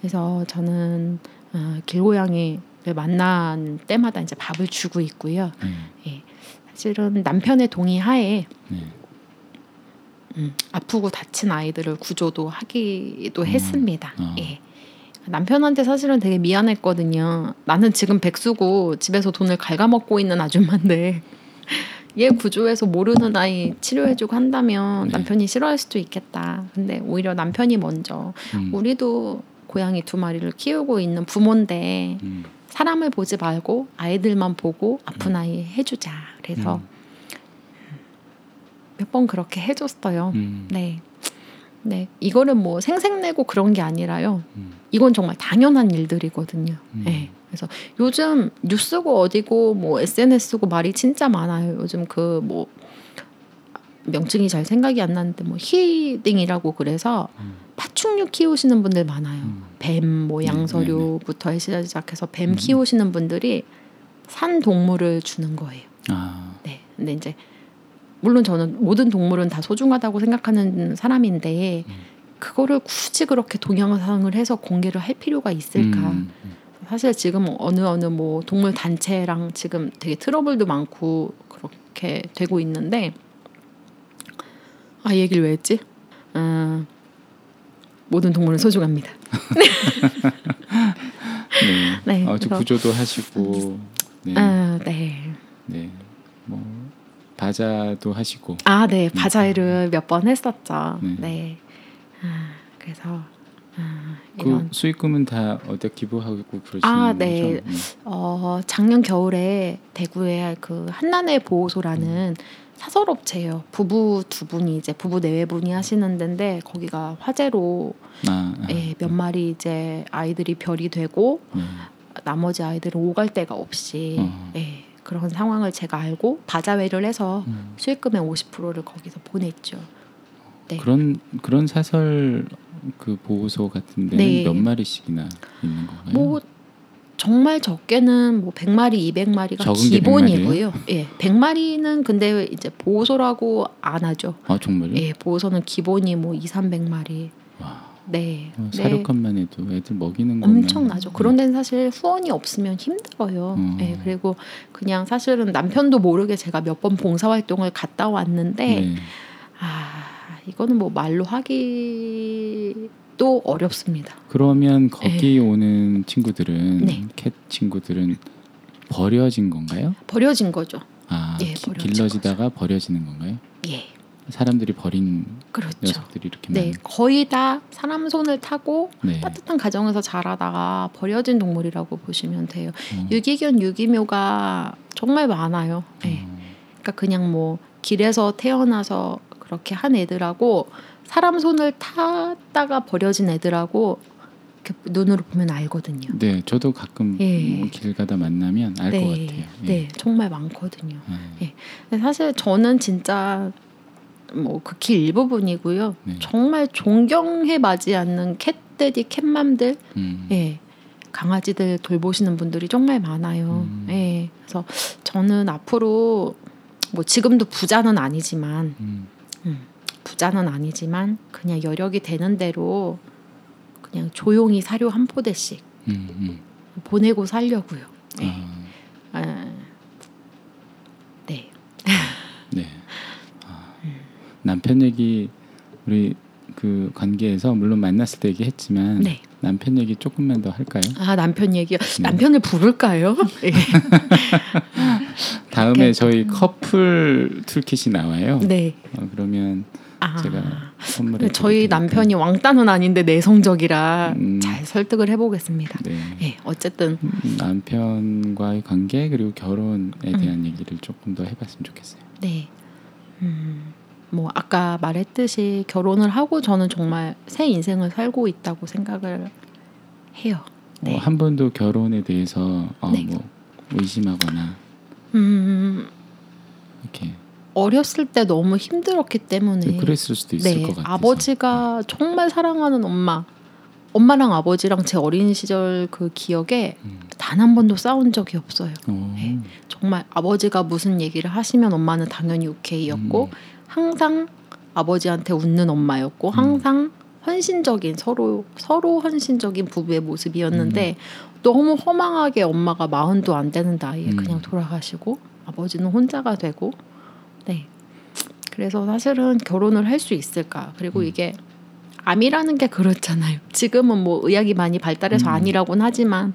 그래서 저는 어, 길고양이를 만난 때마다 이제 밥을 주고 있고요. 네. 예, 사실은 남편의 동의 하에 네. 음, 아프고 다친 아이들을 구조도 하기도 음. 했습니다. 어. 예. 남편한테 사실은 되게 미안했거든요. 나는 지금 백수고 집에서 돈을 갉아먹고 있는 아줌마인데 [LAUGHS] 얘 구조에서 모르는 아이 치료해주고 한다면 네. 남편이 싫어할 수도 있겠다. 근데 오히려 남편이 먼저 음. 우리도 고양이 두 마리를 키우고 있는 부모인데 음. 사람을 보지 말고 아이들만 보고 아픈 아이 해주자. 그래서 음. 몇번 그렇게 해줬어요. 음. 네. 네. 이거는 뭐 생색내고 그런 게 아니라요. 음. 이건 정말 당연한 일들이거든요. 음. 네. 그래서 요즘 뉴스고 어디고 뭐 SNS고 말이 진짜 많아요. 요즘 그뭐 명칭이 잘 생각이 안 나는데 뭐 히딩이라고 그래서 음. 파충류 키우시는 분들 많아요. 음. 뱀, 뭐 네, 양서류부터 시작해서 뱀 음. 키우시는 분들이 산 동물을 주는 거예요. 아. 네. 근데 이제 물론 저는 모든 동물은 다 소중하다고 생각하는 사람인데 음. 그거를 굳이 그렇게 동영상을 해서 공개를 할 필요가 있을까? 음. 사실 지금 어느 어느 뭐 동물 단체랑 지금 되게 트러블도 많고 그렇게 되고 있는데 아 이 얘기를 왜 했지? 음, 모든 동물은 소중합니다. [LAUGHS] 네. 네, 어, 저 구조도 하시고. 네. 아, 네. 네. 뭐 바자도 하시고. 아, 네. 바자회를 몇번 했었죠. 네. 네. 아, 그래서 아, 그 수익금은 다 어디 기부하고 그러시는 아, 거죠? 네. 음. 어, 작년 겨울에 대구에 그 한난의 보호소라는 사설업체예요. 부부 두 분이 이제 부부 네 분이 하시는 데인데 거기가 화재로 아, 아. 예, 몇 마리 이제 아이들이 별이 되고 네. 나머지 아이들은 오갈 데가 없이 어. 예, 그런 상황을 제가 알고 바자회를 해서 음. 수익금의 50%를 거기서 보냈죠. 네. 그런 그런 사설 그 보호소 같은 데는 네. 몇 마리씩이나 있는 건가요? 뭐 정말 적게는 뭐 100마리, 200마리가 적은 게 기본이고요. 예. 100마리는 근데 이제 보호소라고 안 하죠. 아 정말요? 예, 보호소는 기본이 뭐 2, 300마리. 와, 네. 어, 네. 사료값만 해도 애들 먹이는 거면 엄청나죠. 그런 데는 사실 후원이 없으면 힘들어요. 음. 예, 그리고 그냥 사실은 남편도 모르게 제가 몇 번 봉사활동을 갔다 왔는데 네. 아, 이거는 뭐 말로 하기 도 어렵습니다. 그러면 거기 오는 친구들은 네. 캣 친구들은 버려진 건가요? 버려진 거죠. 아 예, 기- 길러지다가 버려지는 건가요? 예. 사람들이 버린 그렇죠. 녀석들이 이렇게 네, 거의 다 사람 손을 타고 네. 따뜻한 가정에서 자라다가 버려진 동물이라고 보시면 돼요. 어. 유기견, 유기묘가 정말 많아요. 네. 어. 그러니까 그냥 뭐 길에서 태어나서 그렇게 한 애들하고 사람 손을 타다가 버려진 애들하고 눈으로 보면 알거든요. 네, 저도 가끔 예. 뭐길 가다 만나면 알것 같아요. 예. 네, 정말 많거든요. 네. 근데 사실 저는 진짜 뭐 극히 일부분이고요. 네. 정말 존경해 마지 않는 캣데디, 캣맘들, 음. 예, 강아지들 돌보시는 분들이 정말 많아요. 음. 예, 그래서 저는 앞으로 뭐 지금도 부자는 아니지만 음. 부자는 아니지만 그냥 여력이 되는 대로 그냥 조용히 사료 한 포대씩 음. 음. 보내고 살려고요. 네. 아, 아, 네. 네. 아, 남편 얘기 우리 그 관계에서 물론 만났을 때 얘기했지만 네. 남편 얘기 조금만 더 할까요? 아 남편 얘기 네. 남편을 부를까요? 예. [LAUGHS] 다음에 저희 커플 툴킷이 나와요. 네. 어, 그러면 아. 제가 선물해 저희. 남편이 왕따는 아닌데 내성적이라 음. 잘 설득을 해보겠습니다. 네. 예, 어쨌든 음, 남편과의 관계 그리고 결혼에 대한 얘기를 조금 더 해봤으면 좋겠어요. 네. 음, 뭐 아까 말했듯이 결혼을 하고 저는 정말 새 인생을 살고 있다고 생각을 해요. 네. 어, 한 번도 결혼에 대해서 어, 네. 뭐 의심하거나 음, 이렇게 어렸을 때 너무 힘들었기 때문에 그랬을 수도 있을 네, 것 같아요. 아버지가 정말 사랑하는 엄마, 엄마랑 아버지랑 제 어린 시절 그 기억에 음. 단한 번도 싸운 적이 없어요. 어, 네. 정말 아버지가 무슨 얘기를 하시면 엄마는 당연히 오케이였고 음. 항상 아버지한테 웃는 엄마였고 항상 헌신적인 서로 서로 헌신적인 부부의 모습이었는데 너무 허망하게 엄마가 마흔도 안 되는 나이에 음. 그냥 돌아가시고 아버지는 혼자가 되고 네 그래서 사실은 결혼을 할 수 있을까 그리고 음. 이게 암이라는 게 그렇잖아요 지금은 뭐 의학이 많이 발달해서 음. 아니라고는 하지만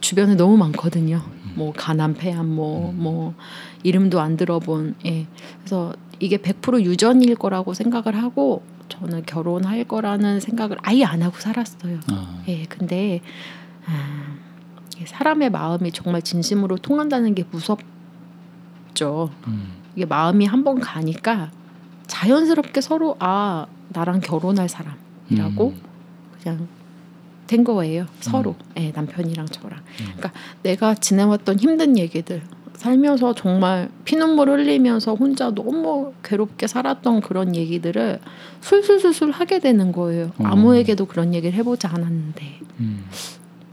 주변에 너무 많거든요 음. 뭐 가난 폐암 뭐뭐 이름도 안 들어본 예 그래서 이게 100% 유전일 거라고 생각을 하고 저는 결혼할 거라는 생각을 아예 안 하고 살았어요. 아, 예 근데 아, 사람의 마음이 정말 진심으로 통한다는 게 무섭죠. 음, 이게 마음이 한번 가니까 자연스럽게 서로 아 나랑 결혼할 사람이라고 음. 그냥 된 거예요 서로. 예, 남편이랑 저랑. 그러니까 내가 지내왔던 힘든 얘기들 살면서 정말 피눈물 흘리면서 혼자 너무 괴롭게 살았던 그런 얘기들을 술술술술 하게 되는 거예요. 어. 아무에게도 그런 얘기를 해보지 않았는데. 음,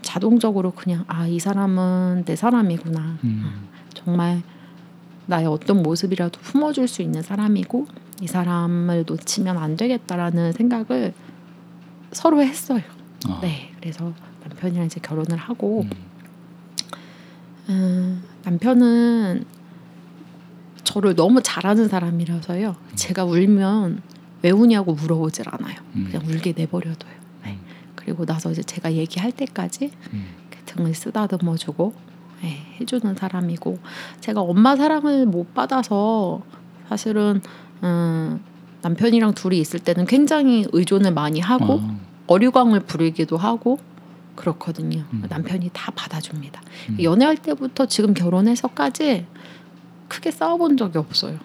자동적으로 그냥 아 이 사람은 내 사람이구나. 음, 정말 나의 어떤 모습이라도 품어줄 수 있는 사람이고 이 사람을 놓치면 안 되겠다라는 생각을 서로 했어요. 아, 네, 그래서 남편이랑 이제 결혼을 하고 음, 음, 남편은 저를 너무 잘하는 사람이라서요. 제가 울면 왜 우냐고 물어보질 않아요. 음. 그냥 울게 내버려둬요. 네. 그리고 나서 이제 제가 얘기할 때까지 음, 이렇게 등을 쓰다듬어주고 예, 해주는 사람이고 제가 엄마 사랑을 못 받아서 사실은 음, 남편이랑 둘이 있을 때는 굉장히 의존을 많이 하고 아, 어류광을 부리기도 하고 그렇거든요. 음. 남편이 다 받아줍니다. 음. 연애할 때부터 지금 결혼해서까지 크게 싸워본 적이 없어요.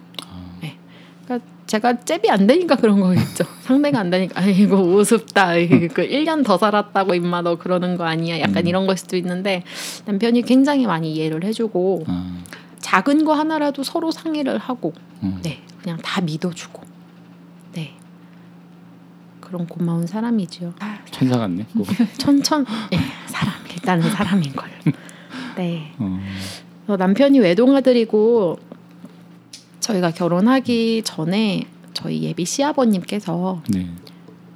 아, 그러니까 제가 잽이 안 되니까 그런 거겠죠. [LAUGHS] 상대가 안 되니까 아이고 우습다. 그 1년 더 살았다고 임마 너 그러는 거 아니야. 약간 음. 이런 걸 수도 있는데 남편이 굉장히 많이 이해를 해주고 아, 작은 거 하나라도 서로 상의를 하고 어, 네 그냥 다 믿어주고 네 그런 고마운 사람이죠. 아, 천사 같네. 꼭. [LAUGHS] 천천 예 사람 일단은 사람인 걸. [LAUGHS] 네. 어, 그래서 남편이 외동아들이고 저희가 결혼하기 전에 저희 예비 시아버님께서 네.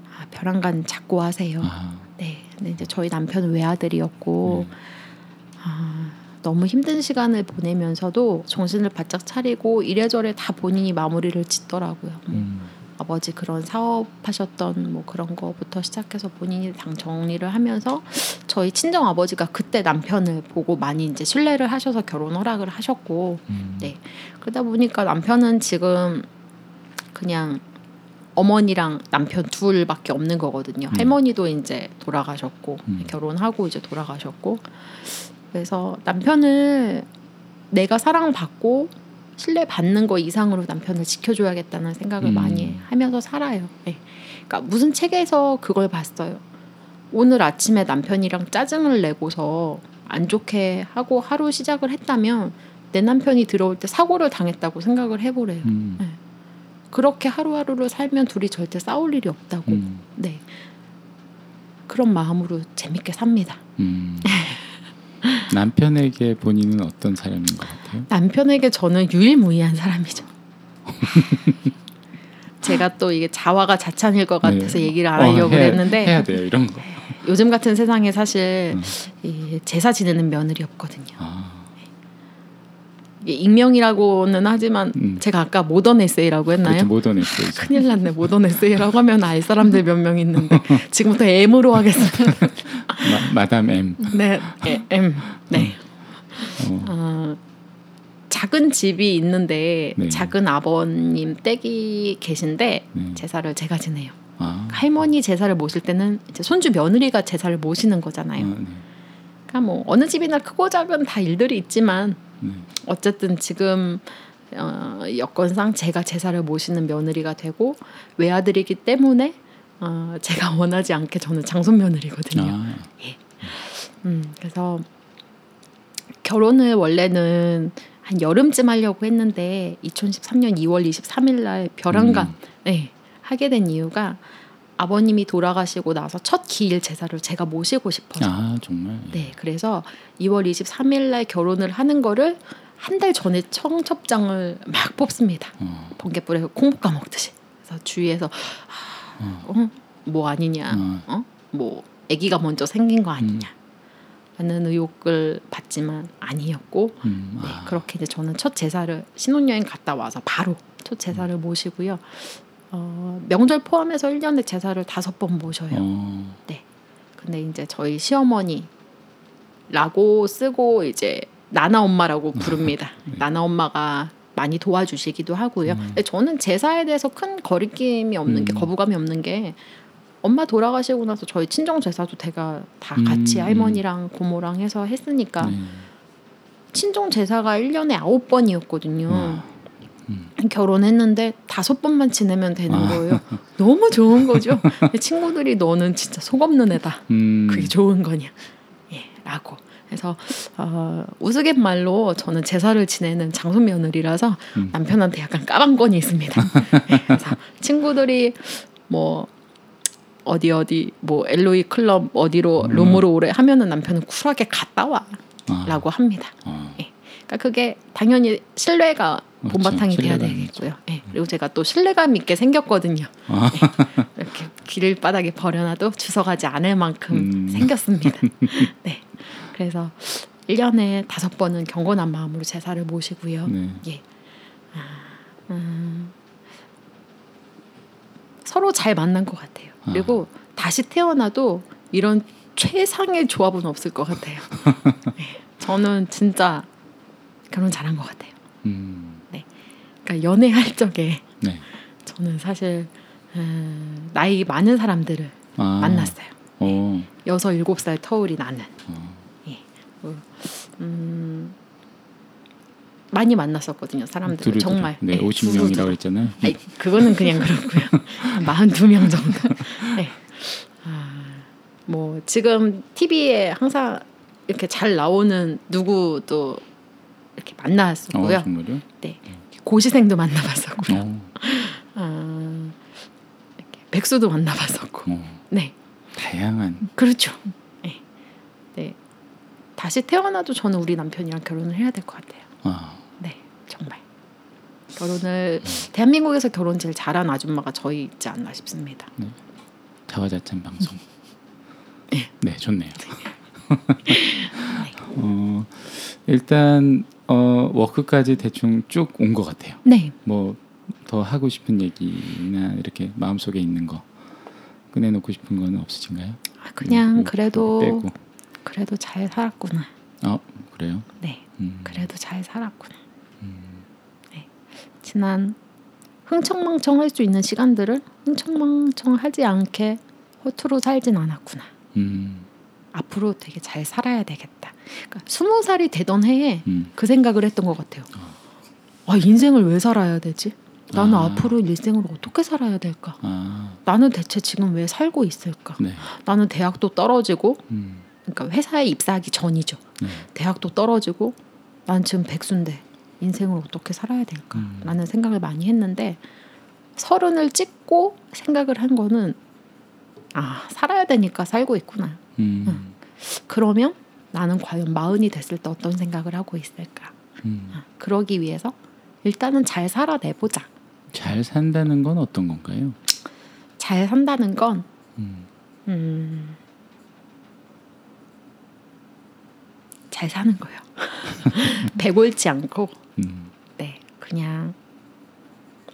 아, 벼랑간 작고 하세요. 아, 네. 근데 이제 저희 남편은 외아들이었고 네. 아, 너무 힘든 시간을 보내면서도 정신을 바짝 차리고 이래저래 다 본인이 마무리를 짓더라고요. 뭐 음, 아버지 그런 사업하셨던 뭐 그런 거부터 시작해서 본인이 당 정리를 하면서 저희 친정 아버지가 그때 남편을 보고 많이 이제 신뢰를 하셔서 결혼 허락을 하셨고 음, 네. 그러다 보니까 남편은 지금 그냥 어머니랑 남편 둘밖에 없는 거거든요. 음. 할머니도 이제 돌아가셨고 음. 결혼하고 이제 돌아가셨고 그래서 남편을 내가 사랑받고 신뢰 받는 거 이상으로 남편을 지켜줘야겠다는 생각을 음. 많이 하면서 살아요. 네. 그러니까 무슨 책에서 그걸 봤어요. 오늘 아침에 남편이랑 짜증을 내고서 안 좋게 하고 하루 시작을 했다면 내 남편이 들어올 때 사고를 당했다고 생각을 해보래요. 음, 그렇게 하루하루를 살면 둘이 절대 싸울 일이 없다고. 음, 네. 그런 마음으로 재밌게 삽니다. 음. 남편에게 본인은 어떤 사람인 것 같아요? 남편에게 저는 유일무이한 사람이죠. [LAUGHS] 제가 또 이게 자화가 자찬일 것 같아서 네. 얘기를 안 어, 하려고 해- 그랬는데 해야 돼요 이런 거. [LAUGHS] 요즘 같은 세상에 사실 음. 이 제사 지내는 며느리 없거든요. 아, 익명이라고는 하지만 음. 제가 아까 모던 에세이라고 했나요? 그렇죠 모던했어요. 이제. 큰일 났네. 모던 에세이라고 하면 알 사람들 몇 명 있는데 [LAUGHS] 지금부터 M으로 하겠습니다. 마, 마담 M. 네, 예, M. 네. 어, 어, 작은 집이 있는데 네. 작은 아버님 댁이 계신데 네. 제사를 제가 지내요. 아, 할머니 제사를 모실 때는 이제 손주 며느리가 제사를 모시는 거잖아요. 아, 네. 그러니까 뭐 어느 집이나 크고 작은 다 일들이 있지만 네. 어쨌든 지금 어, 여건상 제가 제사를 모시는 며느리가 되고 외아들이기 때문에 어, 제가 [LAUGHS] 원하지 않게 저는 장손 며느리거든요. 아, 음, 그래서 결혼을 원래는 한 여름쯤 하려고 했는데 2013년 2월 23일 날 벼랑간 음. 네, 하게 된 이유가 아버님이 돌아가시고 나서 첫 기일 제사를 제가 모시고 싶어서 아 정말. 네, 그래서 2월 23일 날 결혼을 하는 거를 한 달 전에 청첩장을 막 뽑습니다. 어, 번개불에 콩 볶아 먹듯이. 그래서 주위에서 어, 어, 뭐 아니냐, 어, 어, 뭐 아기가 먼저 생긴 거 아니냐. 라는 의혹을 받지만 아니었고 음, 네, 아, 그렇게 이제 저는 첫 제사를 신혼여행 갔다 와서 바로 첫 제사를 모시고요. 어, 명절 포함해서 1년에 제사를 다섯 번 모셔요. 어, 근데 이제 저희 시어머니라고 쓰고 이제 나나 엄마라고 [LAUGHS] 부릅니다. 나나 엄마가 많이 도와주시기도 하고요. 근데 저는 제사에 대해서 큰 거리낌이 없는 게 음. 거부감이 없는 게 엄마 돌아가시고 나서 저희 친정 제사도 제가 다 음, 같이 음. 할머니랑 고모랑 해서 했으니까 네. 친정 제사가 1년에 아홉 번이었거든요. 와. 음. 결혼했는데 다섯 번만 지내면 되는 아. 거예요. 너무 좋은 거죠. [LAUGHS] 친구들이 너는 진짜 속 없는 애다. 음. 그게 좋은 거냐? 예, 라고. 그래서 어, 우스갯말로 저는 제사를 지내는 장손 며느리라서 음. 남편한테 약간 까방권이 있습니다. 예, [LAUGHS] 그래서 친구들이 뭐 어디 어디 뭐 엘로이 클럽 어디로 음. 룸으로 오래 하면은 남편은 쿨하게 갔다 와라고 아. 합니다. 아. 그러니까 그게 당연히 신뢰가 그렇죠. 본바탕이 돼야. 되겠고요. 예, 그리고 제가 또 신뢰감 있게 생겼거든요. 아. 예, 이렇게 길바닥에 버려놔도 주워가지 않을 만큼 음. 생겼습니다. [LAUGHS] 네, 그래서 1년에 다섯 번은 경건한 마음으로 제사를 모시고요. 네. 예. 아, 음, 서로 잘 만난 것 같아요. 아. 그리고 다시 태어나도 이런 최상의 조합은 없을 것 같아요. [LAUGHS] 예, 저는 진짜 결혼 잘한 것 같아요. 음. 그러니까 연애할 적에 네. 저는 사실 음, 나이 많은 사람들을 아. 만났어요. 어. 여섯 일곱 살 터울이 나는. 어. 음, 많이 만났었거든요. 사람들 두루두루. 정말. 네, 50명이라고 했잖아요. 아니, 그거는 그냥 그렇고요. [LAUGHS] 42명 정도. 네. 아, 뭐 지금 TV에 항상 이렇게 잘 나오는 누구도 이렇게 어, 만났었고요. 정말요? 네. 고시생도 만나봤었고요. 어. 아, 이렇게 백수도 만나봤었고. 어. 네. 다양한 그렇죠. 네. 네. 다시 태어나도 저는 우리 남편이랑 결혼을 해야 될 것 같아요. 아. 네, 정말 결혼을 대한민국에서 결혼 제일 잘한 아줌마가 저희 있지 않나 싶습니다. 자화자찬 방송. [LAUGHS] 네. 네, 좋네요. [LAUGHS] 어, 일단 어, 워크까지 대충 쭉 온 것 같아요. 네, 뭐 더 하고 싶은 얘기나 이렇게 마음속에 있는 거 꺼내놓고 싶은 거는 없으신가요? 아, 그냥 뭐, 그래도 빼고. 그래도 잘 살았구나. 어, 그래요? 네, 음. 그래도 잘 살았구나. 음. 지난 흥청망청 할 수 있는 시간들을 흥청망청 하지 않게 허투루 살진 않았구나. 음. 앞으로 되게 잘 살아야 되겠다. 그러니까 스무 살이 되던 해에 음. 그 생각을 했던 것 같아요. 아 인생을 왜 살아야 되지? 나는 아. 앞으로 일생을 어떻게 살아야 될까? 아, 나는 대체 지금 왜 살고 있을까? 네. 나는 대학도 떨어지고, 음. 그러니까 회사에 입사하기 전이죠. 네. 대학도 떨어지고, 난 지금 백수인데 인생을 어떻게 살아야 될까? 음. 라는 생각을 많이 했는데 서른을 찍고 생각을 한 거는 아 살아야 되니까 살고 있구나. 음. 그러면 나는 과연 마흔이 됐을 때 어떤 생각을 하고 있을까? 음. 아, 그러기 위해서 일단은 잘 살아내보자. 잘 산다는 건 어떤 건가요? 잘 산다는 건 음. 잘 사는 거예요. [LAUGHS] 배골지 않고, 음. 네, 그냥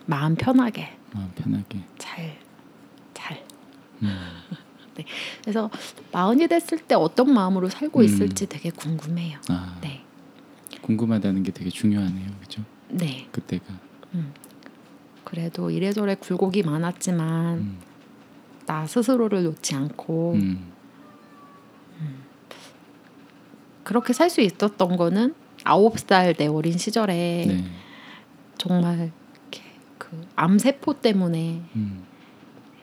마음 편하게 마음 편하게. 잘, 잘. 음. [LAUGHS] 그래서 마흔이 됐을 때 어떤 마음으로 살고 음. 있을지 되게 궁금해요. 아, 네, 궁금하다는 게 되게 중요하네요. 그죠? 네. 그때가. 그래도 이래저래 굴곡이 많았지만 음. 나 스스로를 놓지 않고 음. 그렇게 살 수 있었던 거는 아홉 살 내 어린 시절에 네. 정말 이렇게 그 암세포 때문에 음.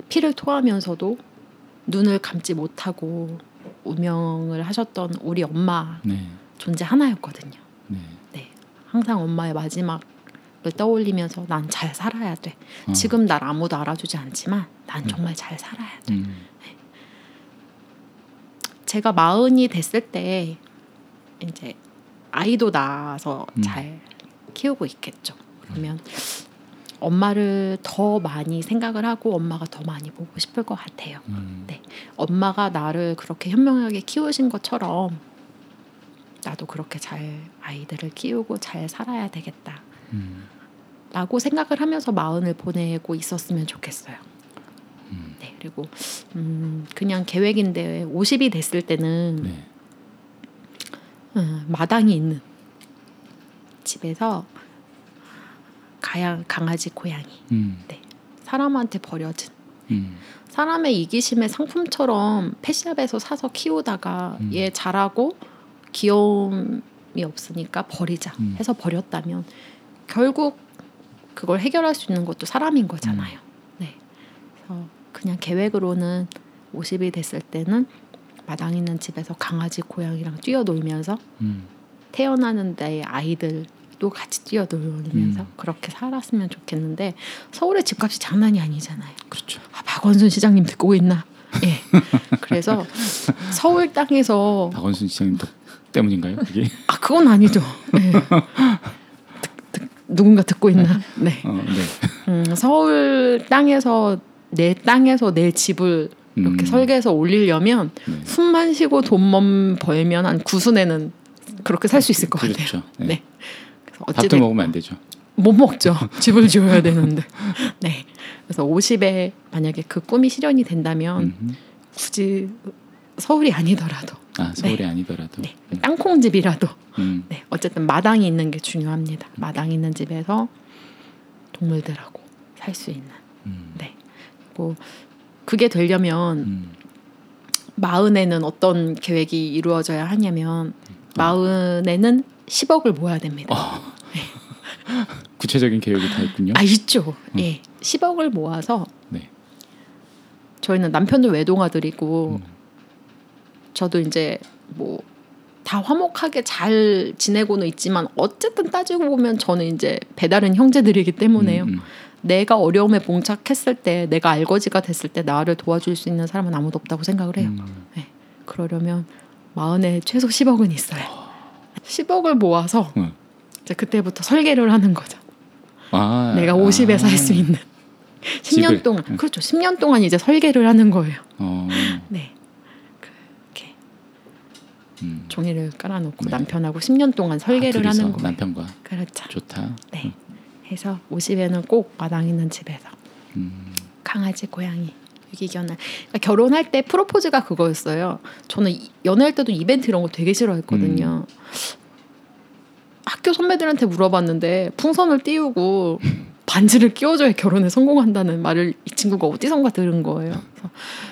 피를 토하면서도 눈을 감지 못하고 운명을 하셨던 우리 엄마 네. 존재 하나였거든요. 네. 네, 항상 엄마의 마지막을 떠올리면서 난 잘 살아야 돼. 어. 지금 날 아무도 알아주지 않지만 난 정말 잘 살아야 돼. 음. 제가 마흔이 됐을 때 이제 아이도 낳아서 음. 잘 키우고 있겠죠. 그러면 엄마를 더 많이 생각을 하고 엄마가 더 많이 보고 싶을 것 같아요. 음. 네. 엄마가 나를 그렇게 현명하게 키우신 것처럼 나도 그렇게 잘 아이들을 키우고 잘 살아야 되겠다. 음. 라고 생각을 하면서 마흔을 보내고 있었으면 좋겠어요. 음. 네, 그리고 음, 그냥 계획인데 50이 됐을 때는 네. 음, 마당이 있는 집에서 가양 강아지 고양이 음. 사람한테 버려진 음. 사람의 이기심의 상품처럼 펫샵에서 사서 키우다가 음. 얘 자라고 귀여움이 없으니까 버리자 음. 해서 버렸다면 결국 그걸 해결할 수 있는 것도 사람인 거잖아요. 네. 그래서 그냥 계획으로는 50이 됐을 때는 마당 있는 집에서 강아지 고양이랑 뛰어놀면서 음. 태어나는 데의 아이들도 같이 뛰어놀면서 음. 그렇게 살았으면 좋겠는데 서울의 집값이 장난이 아니잖아요. 그렇죠. 아, 박원순 시장님 듣고 있나? 예. [LAUGHS] 그래서 서울 땅에서 박원순 시장님 덕 때문인가요? 그게? 아 그건 아니죠. 듣- 누군가 듣고 있나? 네. 어, 네. 음, 서울 땅에서 내 땅에서 내 집을 이렇게 음. 설계해서 올리려면 네. 숨만 쉬고 돈만 벌면 한 구순에는 그렇게 살 수 있을 것 같아요. 그렇죠. 네. 네. 그래서 밥도 먹으면 안 되죠. 못 먹죠. 집을 지어야 되는데. [LAUGHS] 네. 그래서 50에 만약에 그 꿈이 실현이 된다면 음. 굳이 서울이 아니더라도 아 서울이 아니더라도. 네. 땅콩집이라도 음. 네. 어쨌든 마당이 있는 게 중요합니다. 마당 있는 집에서 동물들하고 살 수 있는. 음. 네. 그리고 그게 되려면 음. 마흔에는 어떤 계획이 이루어져야 하냐면 마흔에는 10억을 모아야 됩니다. 구체적인 계획이 다 있군요. 아 있죠. 예, 10억을 모아서 네. 저희는 남편도 외동아들이고 음. 저도 이제 뭐 다 화목하게 잘 지내고는 있지만 어쨌든 따지고 보면 저는 이제 배다른 형제들이기 때문에요. 음, 음. 내가 어려움에 봉착했을 때 내가 알거지가 됐을 때 나를 도와줄 수 있는 사람은 아무도 없다고 생각을 해요. 음. 그러려면 마흔에 최소 10억은 있어요. 10억을 모아서 응. 이제 그때부터 설계를 하는 거죠. 아, 내가 50에 아. 살수 있는 10년 집을. 동안 응. 그렇죠. 10년 동안 이제 설계를 하는 거예요. 어. 네. 그렇게 음. 종이를 깔아놓고 네. 남편하고 10년 동안 설계를 아, 하는 거예요. 남편과 그렇죠. 좋다. 네. 해서 50에는 꼭 마당 있는 집에서 음. 강아지, 고양이 유기견을 그러니까 결혼할 때 프로포즈가 그거였어요. 저는 이- 연애할 때도 이벤트 이런 거 되게 싫어했거든요. 학교 선배들한테 물어봤는데 풍선을 띄우고 반지를 끼워줘야 결혼에 성공한다는 말을 이 친구가 어디선가 들은 거예요. 그래서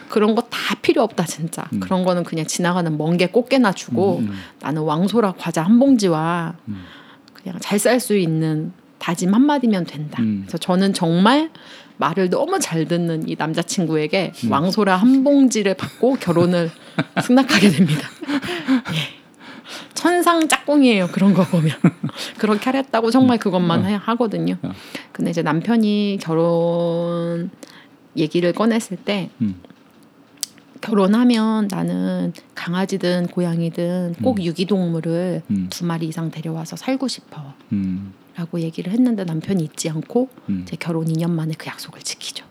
그런 거 다 필요 없다 진짜. 음. 그런 거는 그냥 지나가는 멍게 꽃게나 주고 음, 음. 나는 왕소라 과자 한 봉지와 음. 그냥 잘 살 수 있는 다짐 한마디면 된다. 음. 그래서 저는 정말 말을 너무 잘 듣는 이 남자친구에게 음. 왕소라 한 봉지를 받고 결혼을 [LAUGHS] 승낙하게 됩니다. 예. 천상 짝꿍이에요. 그런 거 보면. [LAUGHS] 그렇게 하랬다고 정말 그것만 해- 하거든요. 어. 근데 이제 남편이 결혼 얘기를 꺼냈을 때 음. 결혼하면 나는 강아지든 고양이든 꼭 음. 유기동물을 음. 두 마리 이상 데려와서 살고 싶어. 음. 라고 얘기를 했는데 남편이 잊지 않고 음. 제 결혼 2년 만에 그 약속을 지키죠.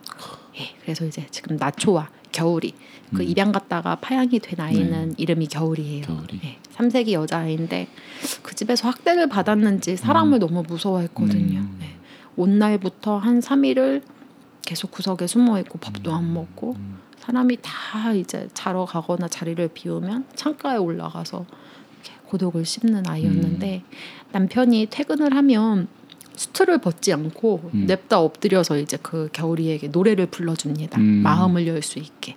예, 그래서 이제 지금 나초와 겨울이 그 음. 입양 갔다가 파양이 된 아이는 이름이 겨울이에요. 겨울이. 예, 3세기 여자아이인데 그 집에서 학대를 받았는지 사람을 너무 무서워했거든요. 음. 예, 온 날부터 한 3일을 계속 구석에 숨어 있고 밥도 안 먹고 음. 사람이 다 이제 자러 가거나 자리를 비우면 창가에 올라가서 고독을 씹는 아이였는데 음. 남편이 퇴근을 하면 수트를 벗지 않고 음. 냅다 엎드려서 이제 그 겨울이에게 노래를 불러줍니다. 음. 마음을 열 수 있게.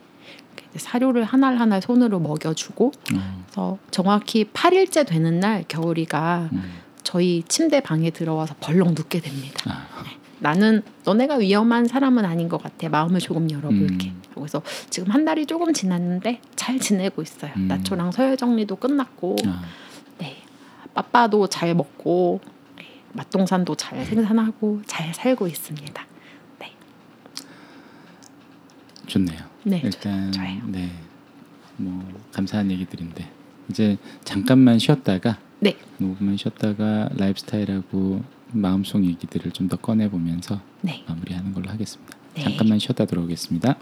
사료를 하나 하나 손으로 먹여주고 어. 그래서 정확히 8일째 되는 날 겨울이가 음. 저희 침대 방에 들어와서 벌렁 눕게 됩니다. 아. 나는 너네가 위험한 사람은 아닌 것 같아. 마음을 조금 열어볼게. 음. 그래서 지금 한 달이 조금 지났는데 잘 지내고 있어요. 음. 나초랑 서열 정리도 끝났고, 아. 네, 빠빠도 잘 먹고, 네, 맛동산도 잘 생산하고 잘 살고 있습니다. 네, 좋네요. 네, 일단 좋아요. 네. 뭐 감사한 얘기들인데 이제 잠깐만 쉬었다가 네, 녹음을 쉬었다가 라이프 스타일하고 마음속 얘기들을 좀 더 꺼내 보면서 네, 마무리하는 걸로 하겠습니다. 네. 잠깐만 쉬었다 들어오겠습니다.